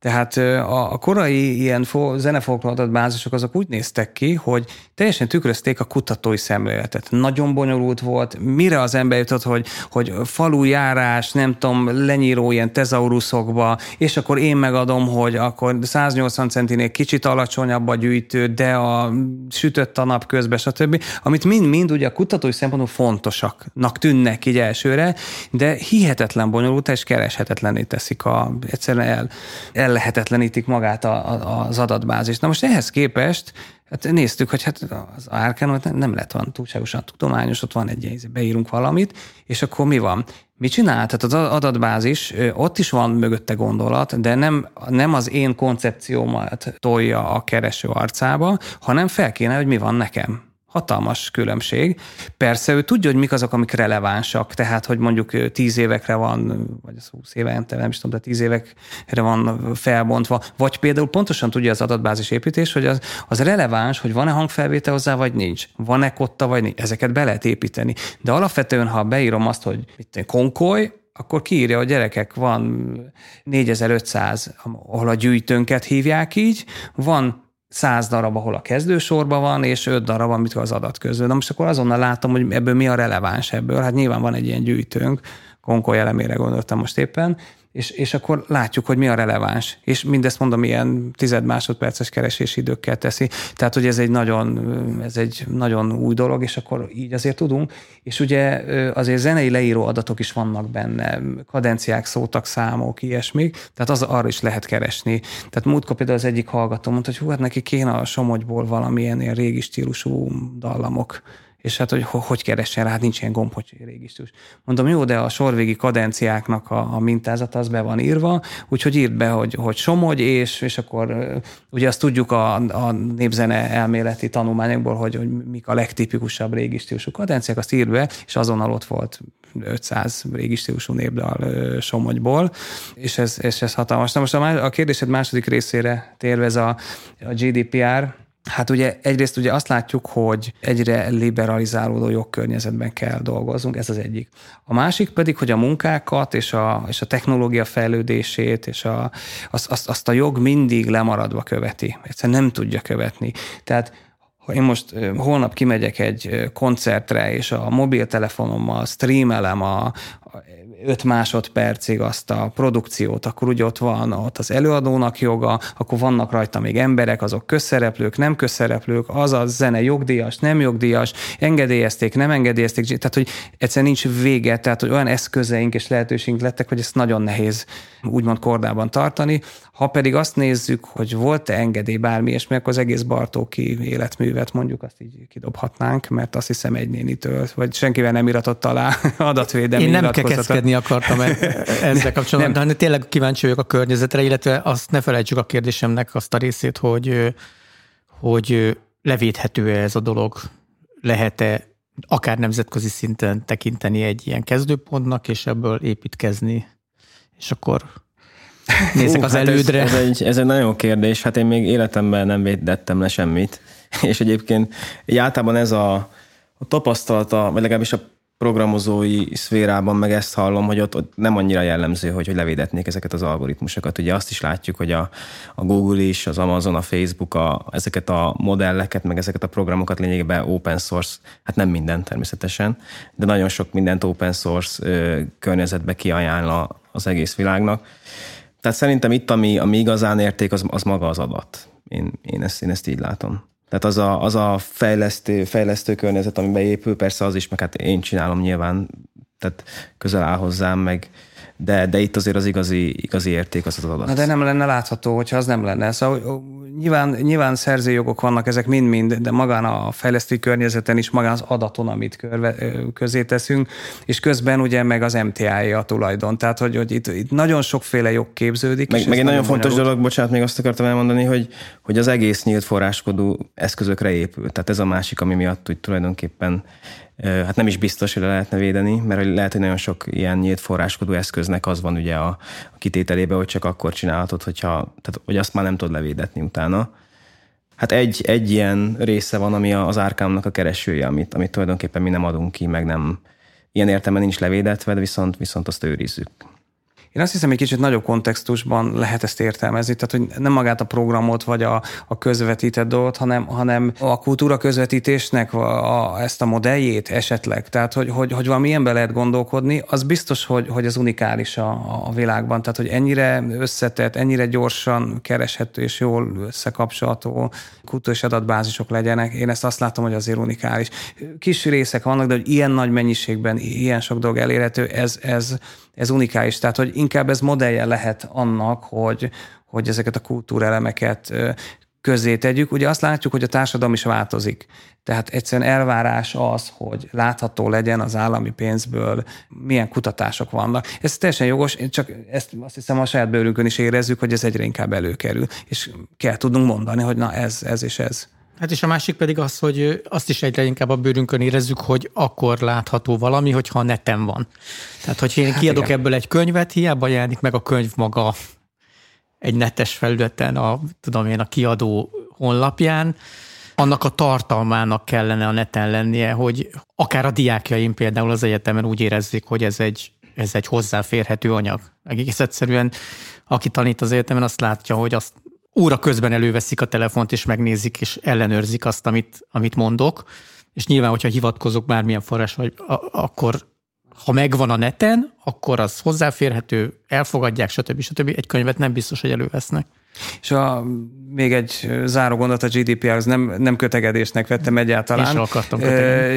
Tehát a, a korai ilyen zenefolklór bázisok azok úgy néztek ki, hogy teljesen tükrözték a kutatói szemléletet. Nagyon bonyolult volt, mire az ember jutott, hogy, hogy falujárás, nem tudom, lenyíró ilyen tezauruszokba, és akkor én megadom, hogy akkor 180 centinél kicsit alacsonyabb a gyűjtő, de a sütött a nap közben, stb. Amit mind-mind ugye a kutatói szempontból fontosaknak tűnnek így elsőre, de hihetetlen bonyolult és kereshetetlené teszik a, egyszerűen el, el ellehetetlenítik magát a, a, az adatbázis. Na most ehhez képest hát néztük, hogy hát az Arcanon nem lett van túlságosan tudományos, ott van egy beírunk valamit, és akkor mi van? Mit csinál? Tehát az adatbázis, ott is van mögötte gondolat, de nem, nem az én koncepciómat tolja a kereső arcába, hanem fel kéne, hogy mi van nekem hatalmas különbség. Persze ő tudja, hogy mik azok, amik relevánsak, tehát, hogy mondjuk tíz évekre van, vagy az húsz éve, nem is tudom, de tíz évekre van felbontva, vagy például pontosan tudja az adatbázis építés, hogy az, az releváns, hogy van-e hangfelvétel hozzá, vagy nincs. Van-e kotta, vagy nincs. Ezeket be lehet építeni. De alapvetően, ha beírom azt, hogy mit konkoly, akkor kiírja, hogy gyerekek, van 4500, ahol a gyűjtőnket hívják így, van száz darab, ahol a kezdősorban van, és öt darab, amit az adat közül. Na most akkor azonnal látom, hogy ebből mi a releváns ebből. Hát nyilván van egy ilyen gyűjtőnk, Konkoly elemére gondoltam most éppen, és, és akkor látjuk, hogy mi a releváns. És mindezt mondom, ilyen tized másodperces keresési időkkel teszi. Tehát, hogy ez egy nagyon, ez egy nagyon új dolog, és akkor így azért tudunk. És ugye azért zenei leíró adatok is vannak benne, kadenciák, szótak, számok, ilyesmik, tehát az arra is lehet keresni. Tehát múltkor például az egyik hallgató mondta, hogy hú, hát neki kéne a Somogyból valamilyen ilyen régi stílusú dallamok és hát hogy hogy keressen rá, hát nincs ilyen gomb, hogy régisztus. Mondom, jó, de a sorvégi kadenciáknak a, a mintázata az be van írva, úgyhogy írd be, hogy, hogy somogy, és, és akkor ugye azt tudjuk a, a népzene elméleti tanulmányokból, hogy, hogy mik a legtipikusabb régisztusú kadenciák, azt írd be, és azonnal ott volt 500 régisztusú népdal Somogyból, és ez, és ez hatalmas. Na most a, a kérdésed második részére térve ez a, a GDPR, Hát ugye egyrészt ugye azt látjuk, hogy egyre liberalizálódó jogkörnyezetben kell dolgoznunk, ez az egyik. A másik pedig, hogy a munkákat és a, és a technológia fejlődését és a, azt, azt, azt a jog mindig lemaradva követi. Egyszerűen nem tudja követni. Tehát ha én most holnap kimegyek egy koncertre, és a mobiltelefonommal streamelem a, 5 másodpercig azt a produkciót, akkor ugye ott van ott az előadónak joga, akkor vannak rajta még emberek, azok közszereplők, nem közszereplők, az a zene jogdíjas, nem jogdíjas, engedélyezték, nem engedélyezték, tehát hogy egyszerűen nincs vége, tehát hogy olyan eszközeink és lehetőségünk lettek, hogy ezt nagyon nehéz úgymond kordában tartani. Ha pedig azt nézzük, hogy volt-e engedély bármi, és meg az egész Bartóki életművet mondjuk azt így kidobhatnánk, mert azt hiszem egy nénitől, vagy senkivel nem iratott alá adatvédelmi Én nem kekeszkedni akartam e- ezzel kapcsolatban, hanem tényleg kíváncsi vagyok a környezetre, illetve azt ne felejtsük a kérdésemnek azt a részét, hogy, hogy levédhető-e ez a dolog, lehet-e akár nemzetközi szinten tekinteni egy ilyen kezdőpontnak, és ebből építkezni, és akkor nézzek Hú, az hát elődre. Ez, ez, egy, ez egy nagyon kérdés, hát én még életemben nem védettem le semmit, és egyébként általában ez a, a tapasztalata, vagy legalábbis a programozói szférában meg ezt hallom, hogy ott, ott nem annyira jellemző, hogy, hogy levédetnék ezeket az algoritmusokat. Ugye azt is látjuk, hogy a, a Google is, az Amazon, a Facebook a, ezeket a modelleket, meg ezeket a programokat lényegében open source, hát nem minden természetesen, de nagyon sok mindent open source ö, környezetbe kiajánl az egész világnak. Tehát szerintem itt, ami, ami igazán érték, az, az maga az adat. Én, én, ezt, én ezt így látom. Tehát az a, az a fejlesztő, fejlesztő környezet, amiben épül, persze az is, meg hát én csinálom nyilván tehát közel áll hozzám, meg de, de itt azért az igazi, igazi érték az az adat. Na de nem lenne látható, hogyha az nem lenne. Szóval nyilván, nyilván szerzőjogok vannak, ezek mind-mind, de magán a fejlesztői környezeten is, magán az adaton, amit körve, közé teszünk, és közben ugye meg az MTA a tulajdon. Tehát, hogy, hogy itt, itt nagyon sokféle jog képződik. Meg, meg egy nagyon fontos bonyolult. dolog, bocsánat, még azt akartam elmondani, hogy, hogy az egész nyílt forráskodó eszközökre épül. Tehát ez a másik, ami miatt hogy tulajdonképpen hát nem is biztos, hogy le lehetne védeni, mert lehet, hogy nagyon sok ilyen nyílt forráskodó eszköznek az van ugye a, a kitételében, hogy csak akkor csinálhatod, hogyha, tehát, hogy azt már nem tudod levédetni utána. Hát egy, egy ilyen része van, ami az árkámnak a keresője, amit, amit tulajdonképpen mi nem adunk ki, meg nem ilyen értelemben nincs levédetve, de viszont, viszont azt őrizzük. Én azt hiszem, egy kicsit nagyobb kontextusban lehet ezt értelmezni, tehát hogy nem magát a programot vagy a, a közvetített dolgot, hanem, hanem a kultúra közvetítésnek a, a, ezt a modelljét esetleg. Tehát, hogy, hogy, hogy valami ilyenben lehet gondolkodni, az biztos, hogy, hogy ez unikális a, a világban. Tehát, hogy ennyire összetett, ennyire gyorsan kereshető és jól összekapcsolható kultúrás adatbázisok legyenek. Én ezt azt látom, hogy azért unikális. Kis részek vannak, de hogy ilyen nagy mennyiségben, ilyen sok dolog elérhető, ez, ez, ez unikális. Tehát, hogy inkább ez modellje lehet annak, hogy, hogy ezeket a kultúrelemeket közé tegyük. Ugye azt látjuk, hogy a társadalom is változik. Tehát egyszerűen elvárás az, hogy látható legyen az állami pénzből, milyen kutatások vannak. Ez teljesen jogos, csak ezt azt hiszem a saját bőrünkön is érezzük, hogy ez egyre inkább előkerül. És kell tudnunk mondani, hogy na ez, ez és ez. Hát és a másik pedig az, hogy azt is egyre inkább a bőrünkön érezzük, hogy akkor látható valami, hogyha a neten van. Tehát, hogy én hát kiadok igen. ebből egy könyvet, hiába jelenik meg a könyv maga egy netes felületen, a, tudom én, a kiadó honlapján, annak a tartalmának kellene a neten lennie, hogy akár a diákjaim például az egyetemen úgy érezzék, hogy ez egy, ez egy hozzáférhető anyag. Egész egyszerűen, aki tanít az egyetemen, azt látja, hogy azt óra közben előveszik a telefont, és megnézik, és ellenőrzik azt, amit, amit mondok. És nyilván, hogyha hivatkozok bármilyen forrás, vagy a, akkor ha megvan a neten, akkor az hozzáférhető, elfogadják, stb. stb. Egy könyvet nem biztos, hogy elővesznek. És a, még egy záró gondot a GDPR, az nem, nem kötegedésnek vettem egyáltalán. Én akartam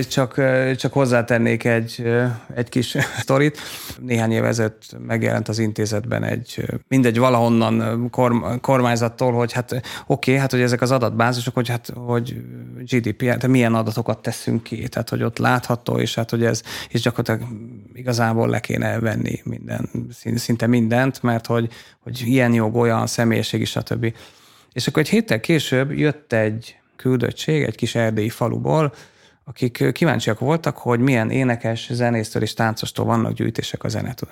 Csak, csak hozzátennék egy, egy kis sztorit. Néhány év ezelőtt megjelent az intézetben egy, mindegy valahonnan korm, kormányzattól, hogy hát oké, okay, hát hogy ezek az adatbázisok, hogy hát hogy GDPR, tehát milyen adatokat teszünk ki, tehát hogy ott látható, és hát hogy ez, és gyakorlatilag igazából le kéne venni minden, szinte mindent, mert hogy, hogy ilyen jog, olyan személyiség is, stb. És akkor egy héttel később jött egy küldöttség egy kis erdélyi faluból, akik kíváncsiak voltak, hogy milyen énekes, zenésztől és táncostól vannak gyűjtések a zenetől.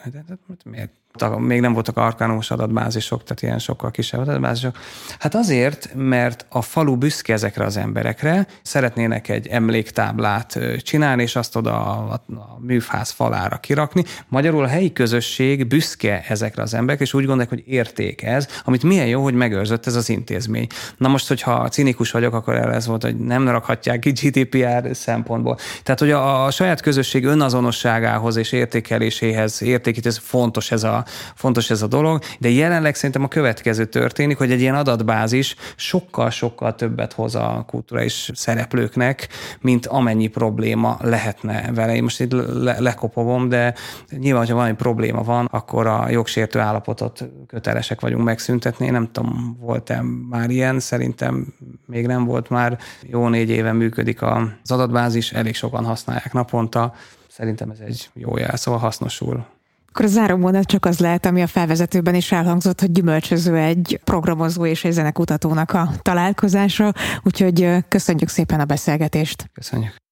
Miért? Még nem voltak arkánumos adatbázisok, tehát ilyen sokkal kisebb adatbázisok. Hát azért, mert a falu büszke ezekre az emberekre, szeretnének egy emléktáblát csinálni, és azt oda a, a műfáz falára kirakni. Magyarul a helyi közösség büszke ezekre az emberekre, és úgy gondolják, hogy érték ez, amit milyen jó, hogy megőrzött ez az intézmény. Na most, hogyha cinikus vagyok, akkor ez volt, hogy nem rakhatják ki GDPR szempontból. Tehát, hogy a, a saját közösség önazonosságához és értékeléséhez, értékítés fontos ez, a, fontos ez a dolog, de jelenleg szerintem a következő történik, hogy egy ilyen adatbázis sokkal-sokkal többet hoz a kulturális szereplőknek, mint amennyi probléma lehetne vele. Én most itt le, lekopogom, de nyilván, hogyha valami probléma van, akkor a jogsértő állapotot kötelesek vagyunk megszüntetni. Én nem tudom, volt-e már ilyen, szerintem még nem volt már. Jó négy éve működik az adat adatbázis, elég sokan használják naponta. Szerintem ez egy jó jel, szóval hasznosul. Akkor a záró mondat csak az lehet, ami a felvezetőben is elhangzott, hogy gyümölcsöző egy programozó és egy zenekutatónak a találkozása, úgyhogy köszönjük szépen a beszélgetést. Köszönjük.